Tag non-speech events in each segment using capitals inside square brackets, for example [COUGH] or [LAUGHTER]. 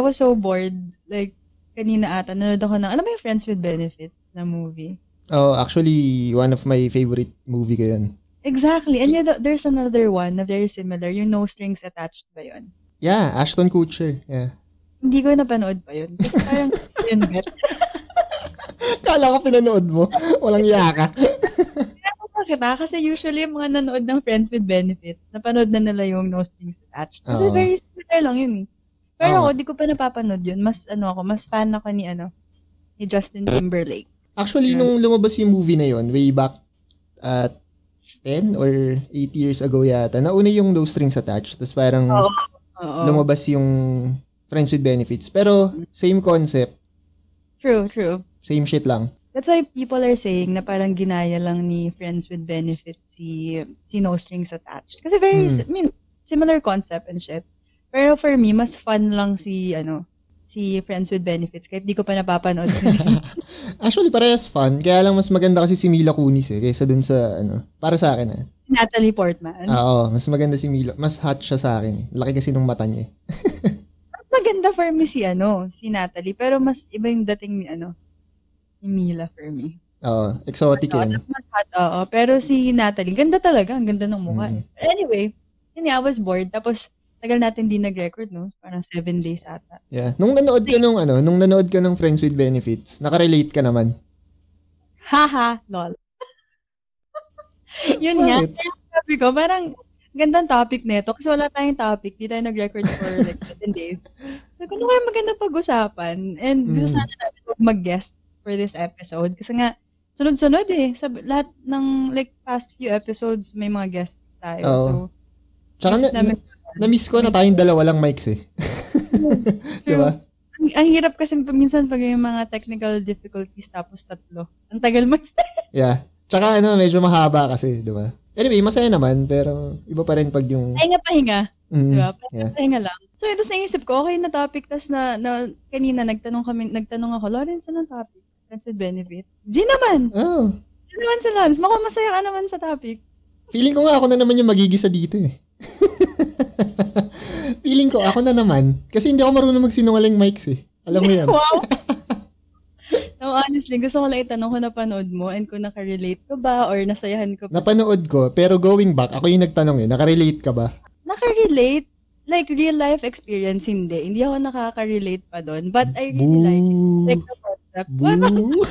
I was so bored. Like, kanina ata, nanood ako ng, alam mo yung Friends with Benefits na movie? Oh, actually, one of my favorite movie ko yun. Exactly. And yun, there's another one na very similar. Yung No Strings Attached ba yun? Yeah, Ashton Kutcher. Yeah. Hindi ko napanood pa yun. Kasi parang, [LAUGHS] yun bet. Kala ko pinanood mo. Walang yaka. Bakit ah? Kasi usually yung mga nanood ng Friends with Benefit, napanood na nila yung No Strings Attached. Kasi Oo. very similar lang yun eh. Pero Oo. ako, di ko pa napapanood yun. Mas, ano ako, mas fan ako ni, ano, ni Justin Timberlake. Actually, nung lumabas yung movie na yon way back at 10 or 8 years ago yata, nauna yung No Strings Attached. Tapos parang Oo. lumabas yung Friends with Benefits. Pero, same concept. True, true. Same shit lang. That's why people are saying na parang ginaya lang ni Friends with Benefits si, si No Strings Attached. Kasi very, Hmm. I mean, similar concept and shit. Pero for me, mas fun lang si, ano, si Friends with Benefits kahit di ko pa napapanood. [LAUGHS] Actually, parehas fun. Kaya lang mas maganda kasi si Mila Kunis eh, kaysa dun sa, ano, para sa akin eh. Natalie Portman. Ah, Oo, mas maganda si Mila. Mas hot siya sa akin eh. Laki kasi nung mata niya eh. [LAUGHS] mas maganda for me si, ano, si Natalie. Pero mas iba yung dating ni, ano, ni Mila for me. Oo, exotic Oo, yun. mas hot, oo. Pero si Natalie, ganda talaga. Ang ganda ng mukha. Mm. Anyway, yun I was bored. Tapos, tagal natin di nag-record, no? Parang seven days ata. Yeah. Nung nanood ka nung ano, nung nanood ka ng Friends with Benefits, nakarelate ka naman. Haha, lol. [LAUGHS] yun nga. Kaya sabi ko, parang gandang topic nito kasi wala tayong topic. Di tayo nag-record for like [LAUGHS] seven days. So, kung ano kaya maganda pag-usapan? And gusto Mm. sana natin mag-guest for this episode. Kasi nga, sunod-sunod eh. Sa lahat ng like past few episodes, may mga guests tayo. Oo. So, Tsaka na, namin- na, miss ko na tayong dalawa lang mics eh. [LAUGHS] Di ba? ang, ang hirap kasi minsan pag yung mga technical difficulties tapos tatlo. Ang tagal mag [LAUGHS] Yeah. Tsaka ano, medyo mahaba kasi, di ba? Anyway, masaya naman, pero iba pa rin pag yung... Pahinga-pahinga. Mm, Di ba? Pahinga, yeah. lang. So, ito sa naisip ko, okay na topic. Tapos na, na, kanina nagtanong kami, nagtanong ako, Lawrence, anong topic? Friends with benefit. G naman! Oh, G naman si Lawrence. Mukhang masaya ka naman sa topic. feeling ko nga ako na naman yung magigisa dito eh. [LAUGHS] feeling ko ako na naman. Kasi hindi ako marunong magsinungaling mics eh. Alam mo [LAUGHS] yan. Wow! [LAUGHS] no, honestly, gusto ko lang itanong kung napanood mo and kung nakarelate ko ba or nasayahan ko ba. Napanood ko, pero going back, ako yung nagtanong eh, nakarelate ka ba? Nakarelate? Like, real life experience, hindi. Hindi ako nakaka-relate pa doon. But I really like it. Boo! Like the concept. Boo!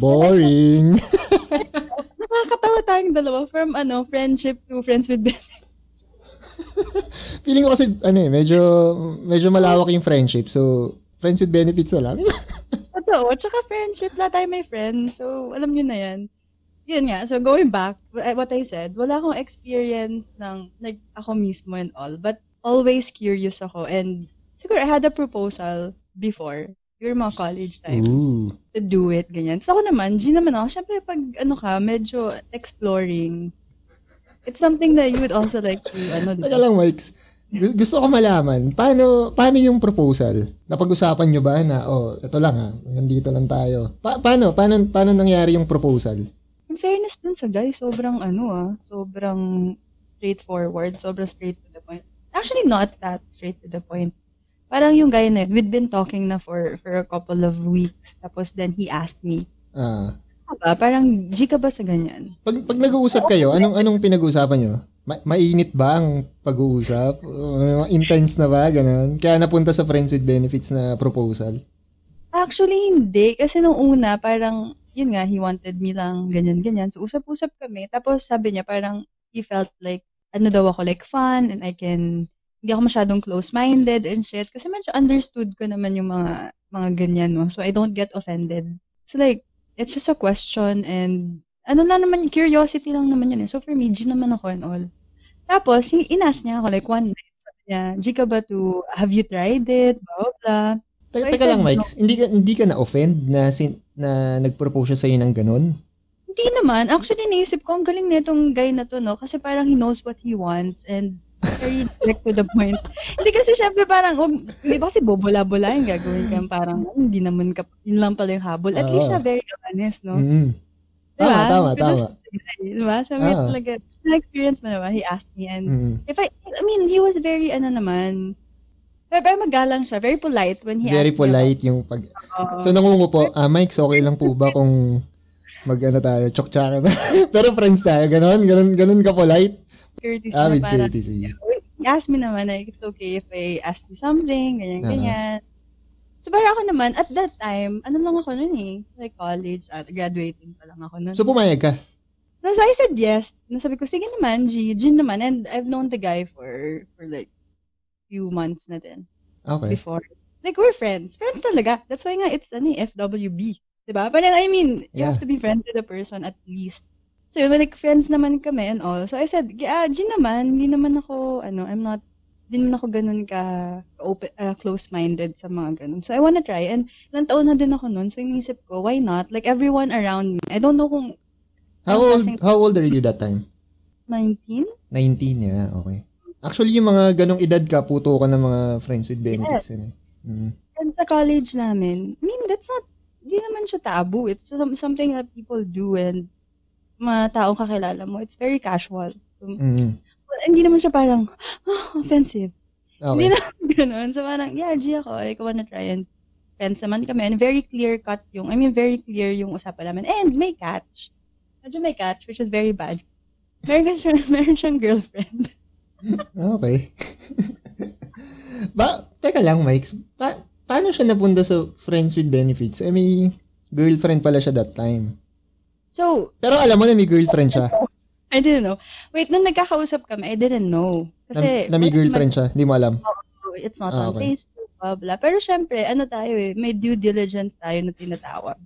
Boring! Nakakatawa tayong dalawa from ano, friendship to friends with benefit. [LAUGHS] Feeling ko kasi, ano eh, medyo, medyo malawak yung friendship. So, friends with benefits na lang. [LAUGHS] Totoo. Tsaka friendship, lahat tayo may friends. So, alam nyo na yan. Yun nga. So, going back, wh- what I said, wala akong experience ng, like, ako mismo and all. But, always curious ako. And, siguro, I had a proposal before. Your mga college times. Ooh. To do it, ganyan. So, ako naman, G naman ako. Siyempre, pag, ano ka, medyo exploring. It's something that you would also like to, ano, Teka lang, Mike. Gu- Gusto ko malaman, paano, paano yung proposal? Napag-usapan nyo ba na, oh, ito lang ha, nandito lang tayo. Pa- paano, paano, paano nangyari yung proposal? In fairness dun sa guy, sobrang ano ah, sobrang straightforward, sobrang straight to the point. Actually, not that straight to the point. Parang yung guy na, we'd been talking na for for a couple of weeks. Tapos then he asked me, Ah, "Aba, parang G ka ba sa ganyan? pag, pag nag-uusap kayo, anong, anong pinag-uusapan nyo? Ma- mainit ba ang pag-uusap? Uh, intense na ba? Ganun. Kaya napunta sa friends with benefits na proposal. Actually, hindi. Kasi nung una, parang, yun nga, he wanted me lang ganyan-ganyan. So, usap-usap kami. Tapos sabi niya, parang, he felt like, ano daw ako, like fun, and I can, hindi ako masyadong close-minded and shit. Kasi medyo understood ko naman yung mga, mga ganyan, no? So, I don't get offended. So, like, it's just a question, and, ano lang naman, curiosity lang naman yun eh. So, for me, G naman ako and all. Tapos, inas niya ako, like, one night, sabi niya, G ka ba to, have you tried it? Blah, blah. Teka, So, teka lang, Mike. no. Hindi ka, hindi ka na-offend na, sin, na nag-propose siya sa'yo ng ganun? Hindi naman. Actually, naisip ko, ang galing nitong guy na to, no? Kasi parang he knows what he wants and very direct to the point. Hindi kasi syempre parang, wag, di ba kasi bobola-bola yung gagawin ka, parang "Hmm, hindi naman ka, yun lang pala yung habol. At least Oo. siya very honest, no? Mm. Diba? Tama, tama, tama. Diba? Sabi Oo. talaga, na-experience mo naman, he asked me and Mm. if I, I mean, he was very, ano naman, Pero, pero magalang siya. Very polite when he Very me polite yung pag... about- So, nangungo po, ah, Mike, okay lang po ba kung mag ano tayo, chokchaka na? [LAUGHS] Pero friends tayo, ganon, ganon, ganon ka polite. Courtesy Ah, na with parang, courtesy. he asked me naman, like, it's okay if I ask you something, ganyan, Ah. ganyan. So, parang ako naman, at that time, ano lang ako nun eh, like college, at graduating pa lang ako nun. So, pumayag ka. So, so I said yes. Nasabi ko, sige naman, G, G naman. And I've known the guy for, for like, few months na din Okay. before. Like, we're friends. Friends talaga. That's why nga, it's, ano eh, FWB. Diba? But I mean, you Yeah. have to be friends with the person at least. So, yun, like, friends naman kami and all. So, I said, ah, G naman, hindi naman ako, ano, I'm not, hindi naman ako ganun ka open, uh, close-minded sa mga ganun. So, I wanna try. And, ilang taon na din ako nun. So, inisip ko, why not? Like, everyone around me. I don't know kung How old, how old are you that time? 19? 19, yeah, okay. Actually, yung mga ganong edad ka, puto ka ng mga friends with benefits. Yun, eh. Mm. And sa college namin, I mean, that's not, di naman siya taboo. It's some, something that people do and mga taong kakilala mo. It's very casual. So, Mm. well, hindi naman siya parang, ah, offensive. Hindi Okay. naman [LAUGHS] ganun. So parang, yeah, G ako. Like, I wanna try and friends naman kami. And very clear cut yung, I mean, very clear yung usapan namin. And may catch. Medyo may catch, which is very bad. Meron, kasi, siya- [LAUGHS] meron siyang girlfriend. [LAUGHS] Okay. ba, teka lang, Mike. Pa, paano siya napunta sa friends with benefits? Eh, may girlfriend pala siya that time. So, Pero alam mo na may girlfriend siya. I didn't know. Wait, nung nagkakausap kami, I didn't know. Kasi, na, na may girlfriend siya. Hindi mo alam. It's not Ah, on okay. Facebook, blah, blah. Pero syempre, ano tayo eh, may due diligence tayo na tinatawag.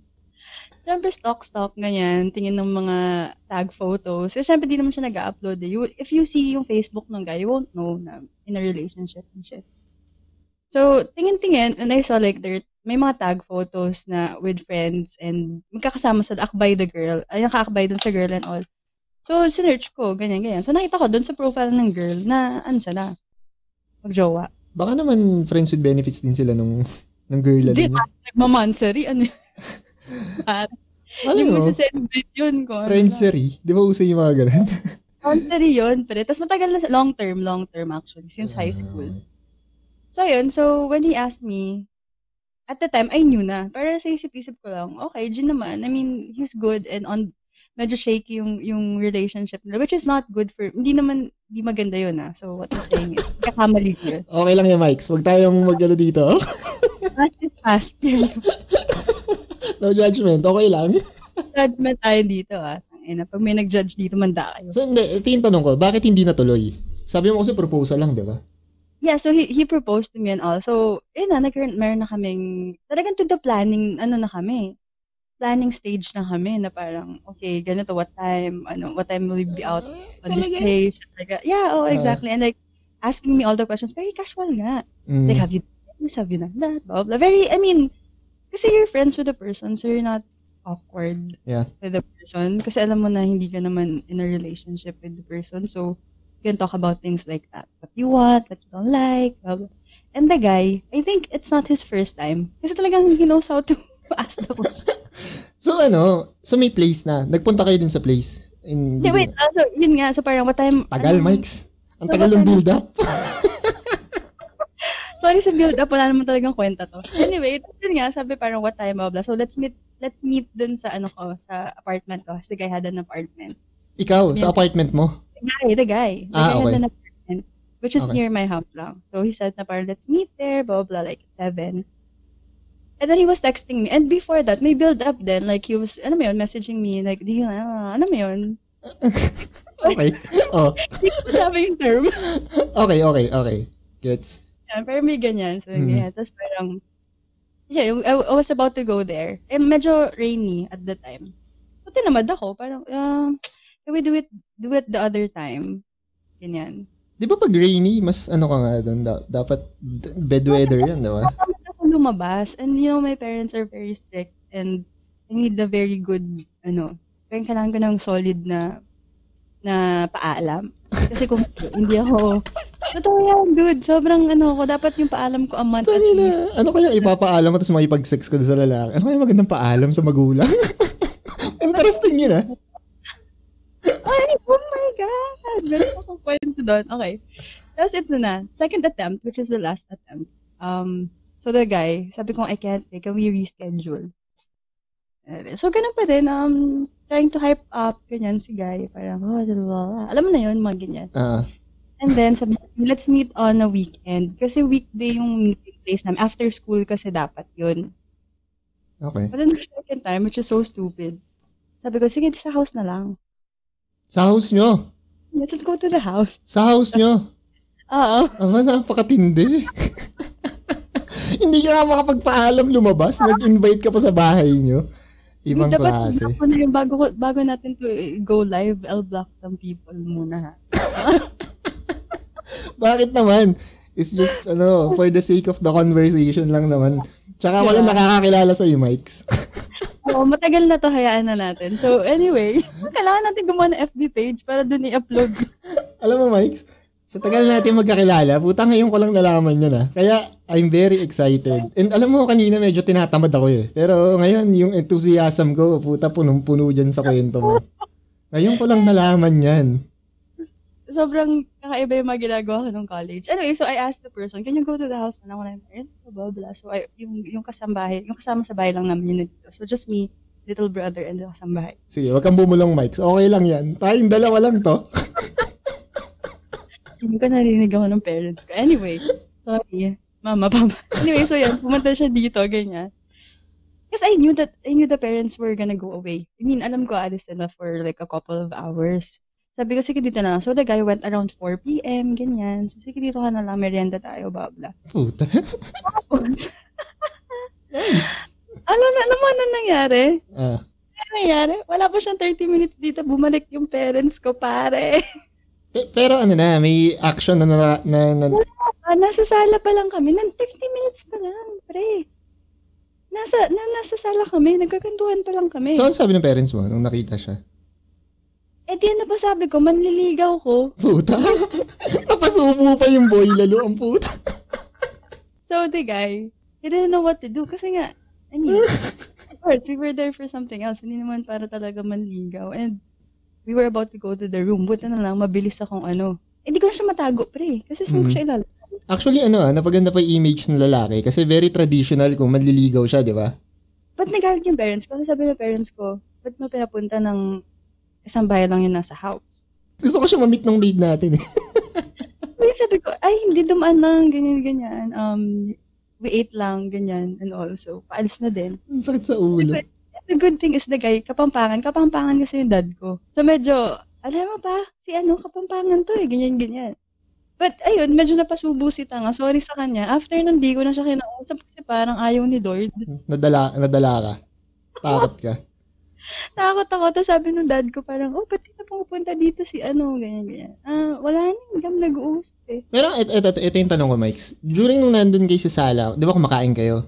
Syempre, stock-stock, ganyan, tingin ng mga tag photos. Kasi syempre, di naman siya nag-upload eh. You, if you see yung Facebook ng guy, you won't know na in a relationship and shit. So, tingin-tingin, and I saw like there, may mga tag photos na with friends and magkakasama sila, akbay the girl, ay nakaakbay dun sa girl and all. So, sinerch ko, ganyan, ganyan. So, nakita ko dun sa profile ng girl na, ano sila, magjowa. Baka naman friends with benefits din sila nung, [LAUGHS] nung girl Hindi, nagmamansary, ano Alam [LAUGHS] Hindi mo, celebrate yun. Kung ano friendsery. Di ba uso yung mga ganun? [LAUGHS] Mansary yun, pre. Tapos matagal na, long term, long term actually, since high school. So, yun. So, when he asked me, at the time, I knew na. Para sa isip-isip ko lang, okay, Jin naman. I mean, he's good and on, medyo shaky yung, yung relationship nila, which is not good for, hindi naman, hindi maganda yun ah. So, what he's saying is, kakamali ko yun. [LAUGHS] Okay lang yan, Mike. Huwag tayong magano dito. Past is past. [LAUGHS] no judgment. Okay lang. [LAUGHS] Judgment tayo dito ah. Tangina, pag may nag-judge dito, manda kayo. So, hindi. Ito yung tanong ko. Bakit hindi natuloy? Sabi mo kasi proposal lang, di ba? Yeah, so he he proposed to me and all. So, yun na, nagkaroon, meron na kaming, talagang to the planning, ano na kami, planning stage na kami na parang, okay, ganito, what time, ano, what time will we be out on this day? Like, yeah, oh, Ah. exactly. And like, asking me all the questions, very casual nga. Mm. Like, have you done this? Have you done that? Blah, blah. Very, I mean, kasi you're friends with the person, so you're not awkward Yeah. with the person. Kasi alam mo na hindi ka naman in a relationship with the person. So, you can talk about things like that. What you want, what you don't like, blah, blah. And the guy, I think it's not his first time. Kasi talagang he knows how to [LAUGHS] ask the question. [LAUGHS] So ano, so may place na. Nagpunta kayo din sa place. In, Hindi, wait. ah, so, yun nga. So, parang what time... Tagal, ano- Mikes. Ang tagal ng build up. [LAUGHS] Sorry sa build up, wala naman talagang kwenta to. Anyway, yun nga, sabi parang what time, blah, blah. So, let's meet, let's meet dun sa, ano ko, sa apartment ko. Kasi guy had an apartment. Ikaw, sa Yeah. apartment mo. The guy, the guy. The Ah, guy okay. had an apartment, which is Okay. near my house lang. So, he said na parang, let's meet there, blah, blah, like, at 7. And then he was texting me. And before that, may build up then. Like, he was, ano mo yun, messaging me. Like, di yun, ah, ano mo yun? Okay. oh, Hindi ko sabi yung term. [LAUGHS] okay, okay, okay. Gets. Yan, pero may ganyan. So, Mhm. ganyan. Tapos parang, yeah, I, I was about to go there. Eh, medyo rainy at the time. So, tinamad ako. Parang, uh, can we do it, do it the other time? Ganyan. Di ba pag rainy, mas ano ka nga doon? Da- dapat bed weather yan, di ba? Lumabas. And, you know, my parents are very strict. And, I need a very good, ano, parang kailangan ko ng solid na, na paalam. Kasi kung [LAUGHS] hindi ako, totoo yan, dude. Sobrang, ano ko, dapat yung paalam ko a month at Tangina, least. ano kaya ipapaalam mo tapos makipag-sex ka sa lalaki? Ano kaya magandang paalam sa magulang? [LAUGHS] Interesting yun ah. God! Meron akong kwento doon. Okay. Tapos ito na, second attempt, which is the last attempt. Um, so the guy, sabi ko, I can't, can we reschedule? So, ganun pa din, um, trying to hype up, ganyan si guy, parang, oh, blah, blah, blah. alam mo na yun, mga ganyan. Ah, And then, sabi let's meet on a weekend. Kasi weekday yung meeting place namin. After school kasi dapat yun. okay. But then the second time, which is so stupid, sabi ko, sige, sa house na lang. Sa house nyo. Let's just go to the house. Sa house nyo. Oo. Aba, napakatindi. [LAUGHS] Hindi ka nga makapagpaalam lumabas. Nag-invite ka pa sa bahay nyo. Ibang Dapat klase. Dapat na yung bago, bago natin to eh, go live, I'll block some people muna ha. [LAUGHS] Bakit naman? It's just, ano, for the sake of the conversation lang naman. Tsaka wala Yeah. nakakakilala sa iyo, Mikes. [LAUGHS] Oo, matagal na to, hayaan na natin. So anyway, [LAUGHS] kailangan natin gumawa ng FB page para dun i-upload. [LAUGHS] Alam mo, Mikes, sa tagal natin magkakilala, puta ngayon ko lang nalaman yun ah. Kaya, I'm very excited. And alam mo, kanina medyo tinatamad ako eh. Pero ngayon, yung enthusiasm ko, puta, punong-puno dyan sa kwento mo. Ngayon ko lang nalaman yan. Sobrang kakaiba yung mga ginagawa ko nung college. Anyway, so I asked the person, can you go to the house na ng my parents? Blah, blah, blah. So I, yung, yung kasambahay, yung kasama sa bahay lang namin yun dito. So just me, little brother, and the kasambahay. Sige, wag kang bumulong, Mikes. Okay lang yan. Tayong dalawa lang to. [LAUGHS] Hindi ko narinig ako ng parents ko. Anyway, sorry. Mama, papa. [LAUGHS] Anyway, so yan, pumunta siya dito, ganyan. Because I knew that, I knew the parents were gonna go away. I mean, alam ko, alis sila for like a couple of hours. Sabi ko, sige dito na lang. So the guy went around 4 p.m., ganyan. So sige dito ka na lang, merienda tayo, blah, blah. Puta. [LAUGHS] Nice. alam na, alam mo ano nangyari? Ah, Ano nangyari? Wala pa siyang 30 minutes dito, bumalik yung parents ko, pare. pe- pero ano na, may action na, na, na, na Ah, nasa sala pa lang kami. Nan 30 minutes pa lang, pre. Nasa, na, nasa sala kami. Nagkakantuhan pa lang kami. So, ano sabi ng parents mo nung nakita siya? Eh, di ano ba sabi ko? Manliligaw ko. Puta. [LAUGHS] Napasubo pa yung boy lalo ang puta. So, the guy, he didn't know what to do. Kasi nga, I mean, [LAUGHS] of course, we were there for something else. Hindi naman para talaga manligaw. And we were about to go to the room. Buti na lang, mabilis akong ano. Eh, di ko na siya matago, pre. Kasi saan ko Mhm. siya ilalagay? Actually, ano ah, napaganda pa yung image ng lalaki kasi very traditional kung manliligaw siya, di ba? Ba't nagalit yung parents ko? Kasi sabi ng parents ko, ba't mo pinapunta ng isang bahay lang yun nasa house? Gusto ko siya mamit ng maid natin eh. [LAUGHS] Sabi ko, ay, hindi dumaan lang, ganyan, ganyan. Um, we ate lang, ganyan, and also, paalis na din. Ang sakit sa ulo. The good thing is the guy, kapampangan, kapampangan kasi yung dad ko. So medyo, alam mo pa, si ano, kapampangan to eh, ganyan, ganyan. But ayun, medyo napasubo si Tanga. Sorry sa kanya. After nun, di ko na siya kinausap kasi parang ayaw ni Lord. Nadala, nadala ka. Takot ka. Takot ako. Tapos sabi nung dad ko parang, oh, ba't di na pumupunta dito si ano, ganyan, ganyan. Ah, wala na, hindi kami nag-uusap eh. Pero ito, ito, ito yung tanong ko, Mikes. During nung nandun kayo sa sala, di ba kumakain kayo?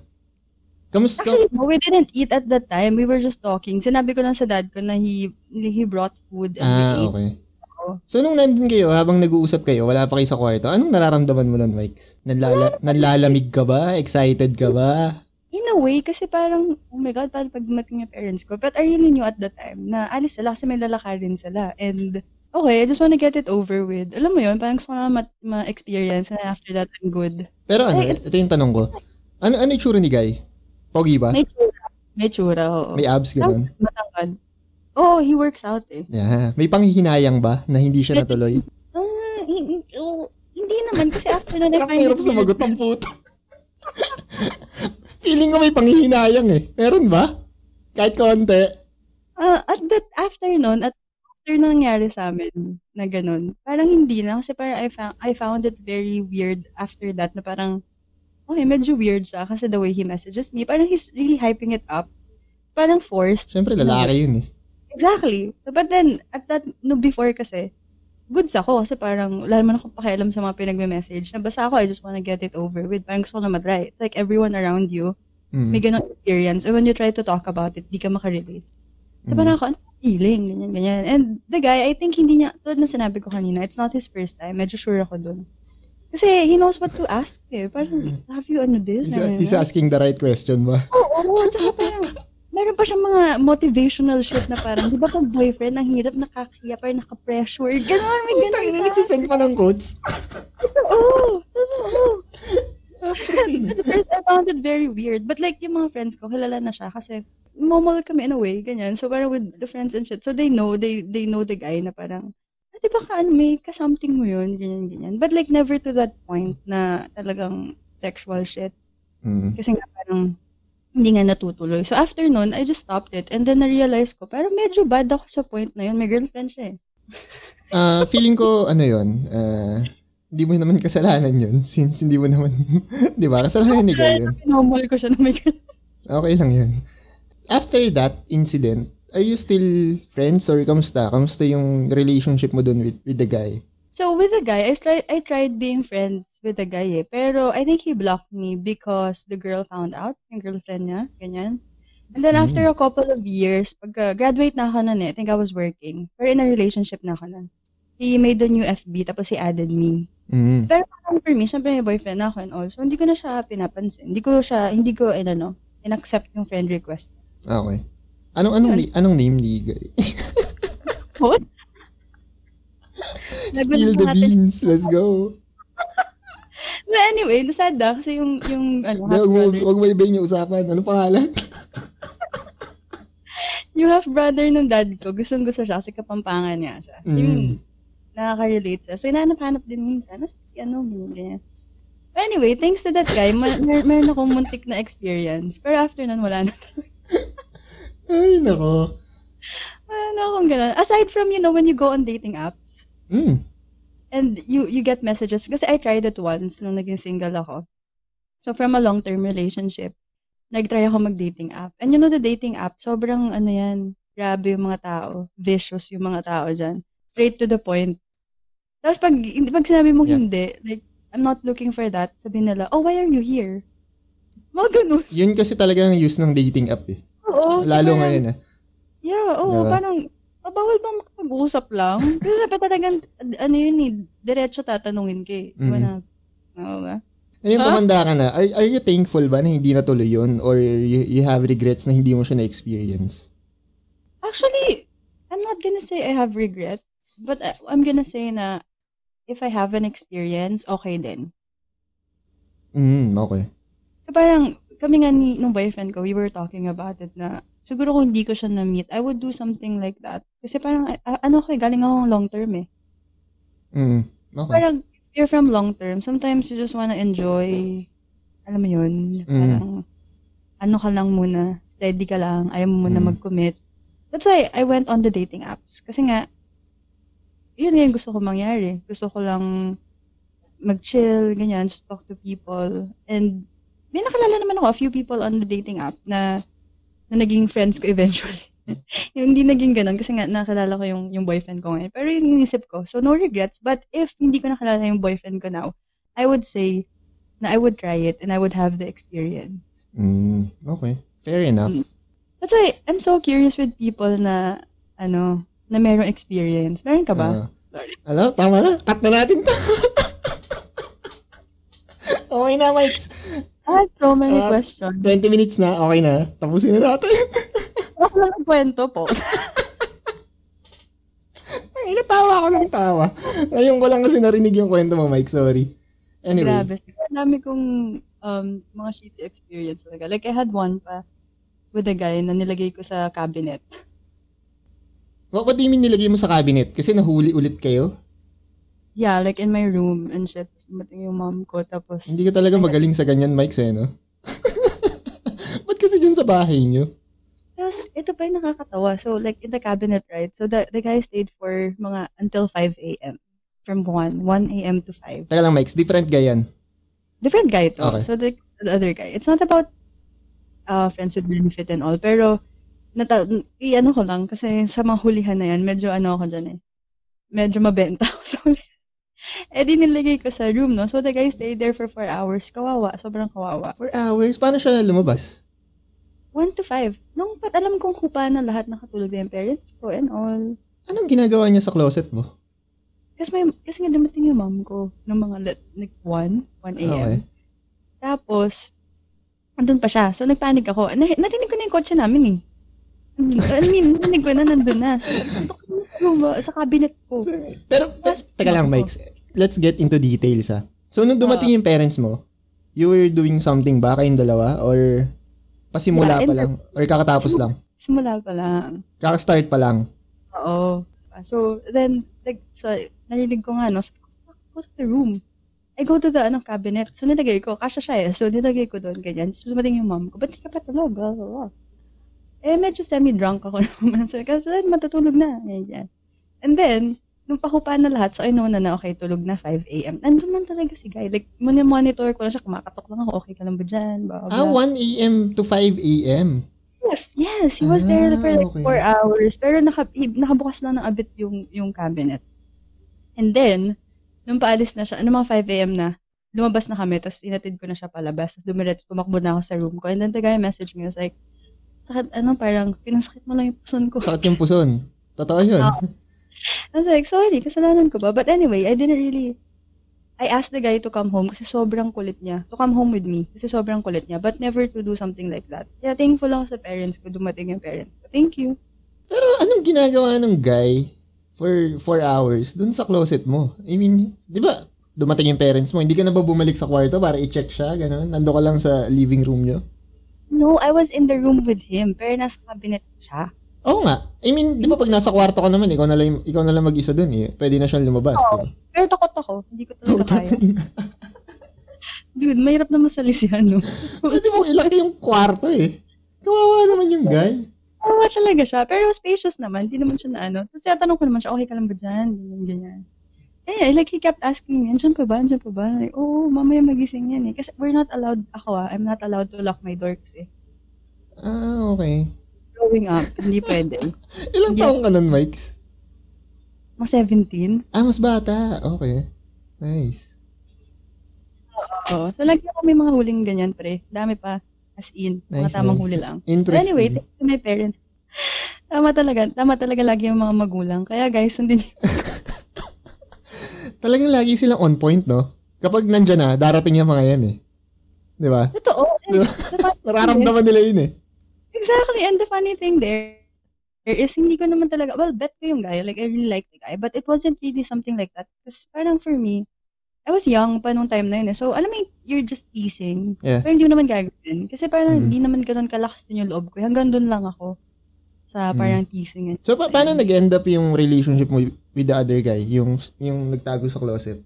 Kamusta? Actually, no, we didn't eat at that time. We were just talking. Sinabi ko lang sa dad ko na he, he brought food and we ah, ate. okay. So, nung nandun kayo, habang nag-uusap kayo, wala pa kayo sa kwarto, anong nararamdaman mo nun, Mikes? Nalala, nalalamig ka ba? Excited ka ba? In a way, kasi parang, oh my God, paano pag dumating yung parents ko? But I really knew at the time na alis sila kasi may lalakarin sila. And, okay, I just wanna get it over with. Alam mo yun, parang gusto ko na ma- ma-experience and after that, I'm good. Pero ano, Ay, ito yung tanong ko. Ano, ano yung tsura ni Guy? Pogi ba? May tsura. May tsura, oo. May abs, ganun? Matangkad. Oh, he works out eh. Yeah. May panghihinayang ba na hindi siya natuloy? [LAUGHS] Ah, hi- hi- oh, hindi naman kasi after na Hirap na hirap sumagot ang puto. [LAUGHS] Feeling ko may panghihinayang eh. Meron ba? Kahit konti. Ah, at that after nun, at after na nangyari sa amin na ganun, parang hindi na kasi parang I found, I found it very weird after that na parang okay, medyo weird siya kasi the way he messages me, parang he's really hyping it up. Parang forced. Siyempre, lalaki yun eh. Exactly. So but then at that no before kasi goods ako kasi parang wala naman akong pakialam sa mga pinagme-message. Nabasa ako, I just wanna get it over with. Parang gusto ko na matry. It's like everyone around you Mm. may ganong experience. And when you try to talk about it, di ka makarelate. So Mm. parang ako, ano feeling, ganyan, ganyan. And the guy, I think hindi niya, tulad na sinabi ko kanina, it's not his first time. Medyo sure ako dun. Kasi he knows what to ask eh. Parang, have you ano this? He's, he's asking the right question ba? Oo, oo. Tsaka parang, meron pa siyang mga motivational shit na parang, di ba pag boyfriend, ang hirap nakakahiya, parang naka-pressure. Ganon, may ganon pa. nagsisend pa ng quotes. Oo, totoo. At first, I found it very weird. But like, yung mga friends ko, kilala na siya kasi momol kami in a way, ganyan. So parang with the friends and shit. So they know, they they know the guy na parang, ah, di ba ka, ano, may ka-something mo yun, ganyan, ganyan. But like, never to that point na talagang sexual shit. Mm. Kasi nga parang, hindi nga natutuloy. So after nun, I just stopped it. And then na-realize ko, parang medyo bad ako sa point na yun. May girlfriend siya eh. [LAUGHS] Ah, feeling ko, ano yun, ah, hindi mo naman kasalanan yun since hindi mo naman, [LAUGHS] di ba, kasalanan ni Guy yun. Pinomol ko siya na may girlfriend. Okay lang yun. After that incident, are you still friends or kamusta? Kamusta yung relationship mo dun with, with the guy? So with the guy, I tried I tried being friends with the guy eh. Pero I think he blocked me because the girl found out, yung girlfriend niya, ganyan. And then after a couple of years, pag graduate na ako nun eh, I think I was working. Pero in a relationship na ako nun. He made a new FB, tapos he added me. Mm. Pero parang for me, syempre may boyfriend na ako and all. So hindi ko na siya pinapansin. Hindi ko siya, hindi ko, ano, no, in-accept yung friend request. Okay. Anong anong ni- anong name ni Guy? What? [LAUGHS] Spill the beans. Let's go. [LAUGHS] But anyway, nasad na kasi yung, yung, ano, Hindi, half Wag mo, ibayin yung usapan. Anong pangalan? [LAUGHS] Yung half brother ng dad ko, gustong gusto siya kasi kapampangan niya siya. Mm. Yun, nakaka-relate siya. So, inaanap-hanap din minsan. Nas, si ano, ganyan. But anyway, thanks to that guy, ma- mer- meron akong muntik na experience. Pero after nun, wala na. Ay, nako. na akong ganun. Aside from, you know, when you go on dating apps, Mm. and you you get messages, kasi I tried it once nung naging single ako. So, from a long-term relationship, nag-try ako mag-dating app. And you know, the dating app, sobrang, ano yan, grabe yung mga tao. Vicious yung mga tao dyan. Straight to the point. Tapos pag, hindi- pag sinabi mong Yeah. hindi, like, I'm not looking for that, sabi nila, oh, why are you here? Mga ganun. Yun kasi talaga ang use ng dating app eh. Oo. Lalo parang- ngayon ah. Yeah, oo, Diba? parang, ah, bawal bang makapag-usap lang? [LAUGHS] Kasi sabi talagang, ano yun eh, diretso tatanungin ka eh. Mhm. na? Oo ba? Ngayon Huh? tumanda ka na, are, are you thankful ba na hindi natuloy yun? Or you, you have regrets na hindi mo siya na-experience? Actually, I'm not gonna say I have regrets, but I- I'm gonna say na if I have an experience, okay din. Mm, okay. So parang, kami nga ni, nung boyfriend ko, we were talking about it na, siguro kung hindi ko siya na-meet, I would do something like that. Kasi parang, ah, ano ko eh, galing akong long term eh. Mm, okay. Parang, if you're from long term, sometimes you just wanna enjoy, alam mo yun, Mm. parang, ano ka lang muna, steady ka lang, ayaw mo muna Mm. mag-commit. That's why I went on the dating apps. Kasi nga, yun nga yung gusto ko mangyari. Gusto ko lang mag-chill, ganyan, talk to people. And may nakalala naman ako, a few people on the dating app na, na naging friends ko eventually. yung [LAUGHS] hindi naging ganun kasi nga nakilala ko yung, yung boyfriend ko ngayon. Pero yung inisip ko, so no regrets. But if hindi ko nakilala yung boyfriend ko now, I would say na I would try it and I would have the experience. Mm, okay. Fair enough. Mm. That's why I'm so curious with people na, ano, na merong experience. Meron ka ba? Ah. Alam, tama na. Cut na natin to. [LAUGHS] okay na, Mike. I had so many Ah, questions. 20 minutes na. Okay na. Tapusin na natin. [LAUGHS] Ako lang nagkwento po. Ay, natawa ako ng tawa. Ngayon ko lang kasi narinig yung kwento mo, Mike. Sorry. Anyway. Grabe. Ang dami kong um, mga shitty experience talaga. Like, I had one pa with a guy na nilagay ko sa cabinet. What, what do you mean nilagay mo sa cabinet? Kasi nahuli ulit kayo? Yeah, like in my room and shit. Dumating yung mom ko. Tapos, Hindi ka talaga magaling sa ganyan, Mike, eh, no? [LAUGHS] Ba't kasi dyan sa bahay nyo? Tapos, ito pa yung nakakatawa. So, like, in the cabinet, right? So, the, the guy stayed for mga until 5 a.m. From 1. 1 a.m. to 5. Teka lang, Mike. Different guy yan. Different guy to. Okay. So, the, the other guy. It's not about uh, friends with benefit and all. Pero, nata, i-ano ko lang. Kasi sa mga hulihan na yan, medyo ano ako dyan eh. Medyo mabenta ako sa hulihan. Eh, di nilagay ko sa room, no? So, the guy stayed there for 4 hours. Kawawa. Sobrang kawawa. Four hours? Paano siya lumabas? 1 to 5. Nung pat alam kong kupa na lahat nakatulog na yung parents ko and all. Anong ginagawa niya sa closet mo? Kasi, may, kasi nga dumating yung mom ko ng mga let, like 1, 1 a.m. Okay. Tapos, andun pa siya. So, nagpanik ako. Nar- narinig ko na yung kotse namin eh. I mean, narinig ko na nandun na. So, ko sa ah, cabinet ko. Pero, te- teka lang, Mike. Let's get into details, ha. So, nung dumating yung parents mo, you were doing something ba kayong dalawa? Or pasimula Yeah, pa lang? Or kakatapos lang? Simula pa lang. Kakastart pa lang? Oo. So, then, like, so, narinig ko nga, no, sabi ko, "Fuck, go to the room. I go to the, ano, cabinet. So, nilagay ko, kasha siya eh. So, nilagay ko doon, ganyan. So, dumating yung mom ko, ba't di ka pa tulog? Blah, blah, blah. Eh, medyo semi-drunk ako naman. So, kasi matutulog na. Ganyan. And then, nung pahupa na lahat, so, I know na na, okay, tulog na, 5 a.m. Nandun lang talaga si Guy. Like, monitor ko na siya, kumakatok lang ako, okay ka lang ba dyan? Blah, blah, Ah, blah. 1 a.m. to 5 a.m. Yes, yes. He was there Ah, for like okay. four hours. Pero naka, nakabukas lang ng abit yung, yung cabinet. And then, nung paalis na siya, ano mga 5 a.m. na, lumabas na kami, tapos inatid ko na siya palabas. Tapos dumiretso, tumakbo na ako sa room ko. And then the guy messaged me, was like, sakit, ano, parang, pinasakit mo lang yung puson ko. Sakit yung puson. Totoo yun. Ah. I was like, sorry, kasalanan ko ba? But anyway, I didn't really, I asked the guy to come home kasi sobrang kulit niya. To come home with me kasi sobrang kulit niya. But never to do something like that. Yeah, thankful ako sa parents ko. Dumating yung parents ko. Thank you. Pero anong ginagawa ng guy for 4 hours dun sa closet mo? I mean, di ba, dumating yung parents mo, hindi ka na ba bumalik sa kwarto para i-check siya, gano'n? Nando ka lang sa living room nyo? No, I was in the room with him. Pero nasa cabinet siya. Oo nga. I mean, di ba pag nasa kwarto ka naman, ikaw na lang, ikaw na lang mag-isa dun eh. Pwede na siyang lumabas. di ba? Pero takot ako. Hindi ko talaga [LAUGHS] kaya. Dude, mahirap na masalis yan, no? Pwede mo ilaki yung kwarto eh. Kawawa naman yung guy. Tawa talaga siya. Pero spacious naman. Hindi naman siya na ano. Tapos tinatanong ko naman siya, okay ka lang ba dyan? Ganyan, ganyan. Eh, like, he kept asking me, andyan pa ba? Andyan pa ba? Like, Oo, mamaya magising yan eh. Kasi we're not allowed, ako ah, I'm not allowed to lock my door kasi. Ah, okay. Growing up, hindi pwede. [LAUGHS] Ilang Hindi. taong ka nun, Mike? Mga 17. Ah, mas bata. Okay. Nice. Oo. So, lagi ako may mga huling ganyan, pre. Dami pa. As in, mga Nice, tamang nice. huli lang. But Interesting. anyway, thanks to my parents. Tama talaga. Tama talaga lagi yung mga magulang. Kaya guys, sundin niyo. [LAUGHS] Talagang lagi silang on point, no? Kapag nandyan na, darating yung mga yan eh. Di ba? Totoo. Diba? Nararamdaman nila yun eh. Exactly. And the funny thing there is hindi ko naman talaga, well, bet ko yung guy. Like, I really like the guy. But it wasn't really something like that. Kasi parang for me, I was young pa nung time na yun eh. So, alam mo, you're just teasing. Yeah. Pero hindi mo naman gagawin. Kasi parang Mhm. hindi naman ganun kalakas din yung loob ko. Hanggang doon lang ako sa Mhm. parang teasing. And So, pa- paano nag-end up yung relationship mo with the other guy? Yung, yung nagtago sa closet?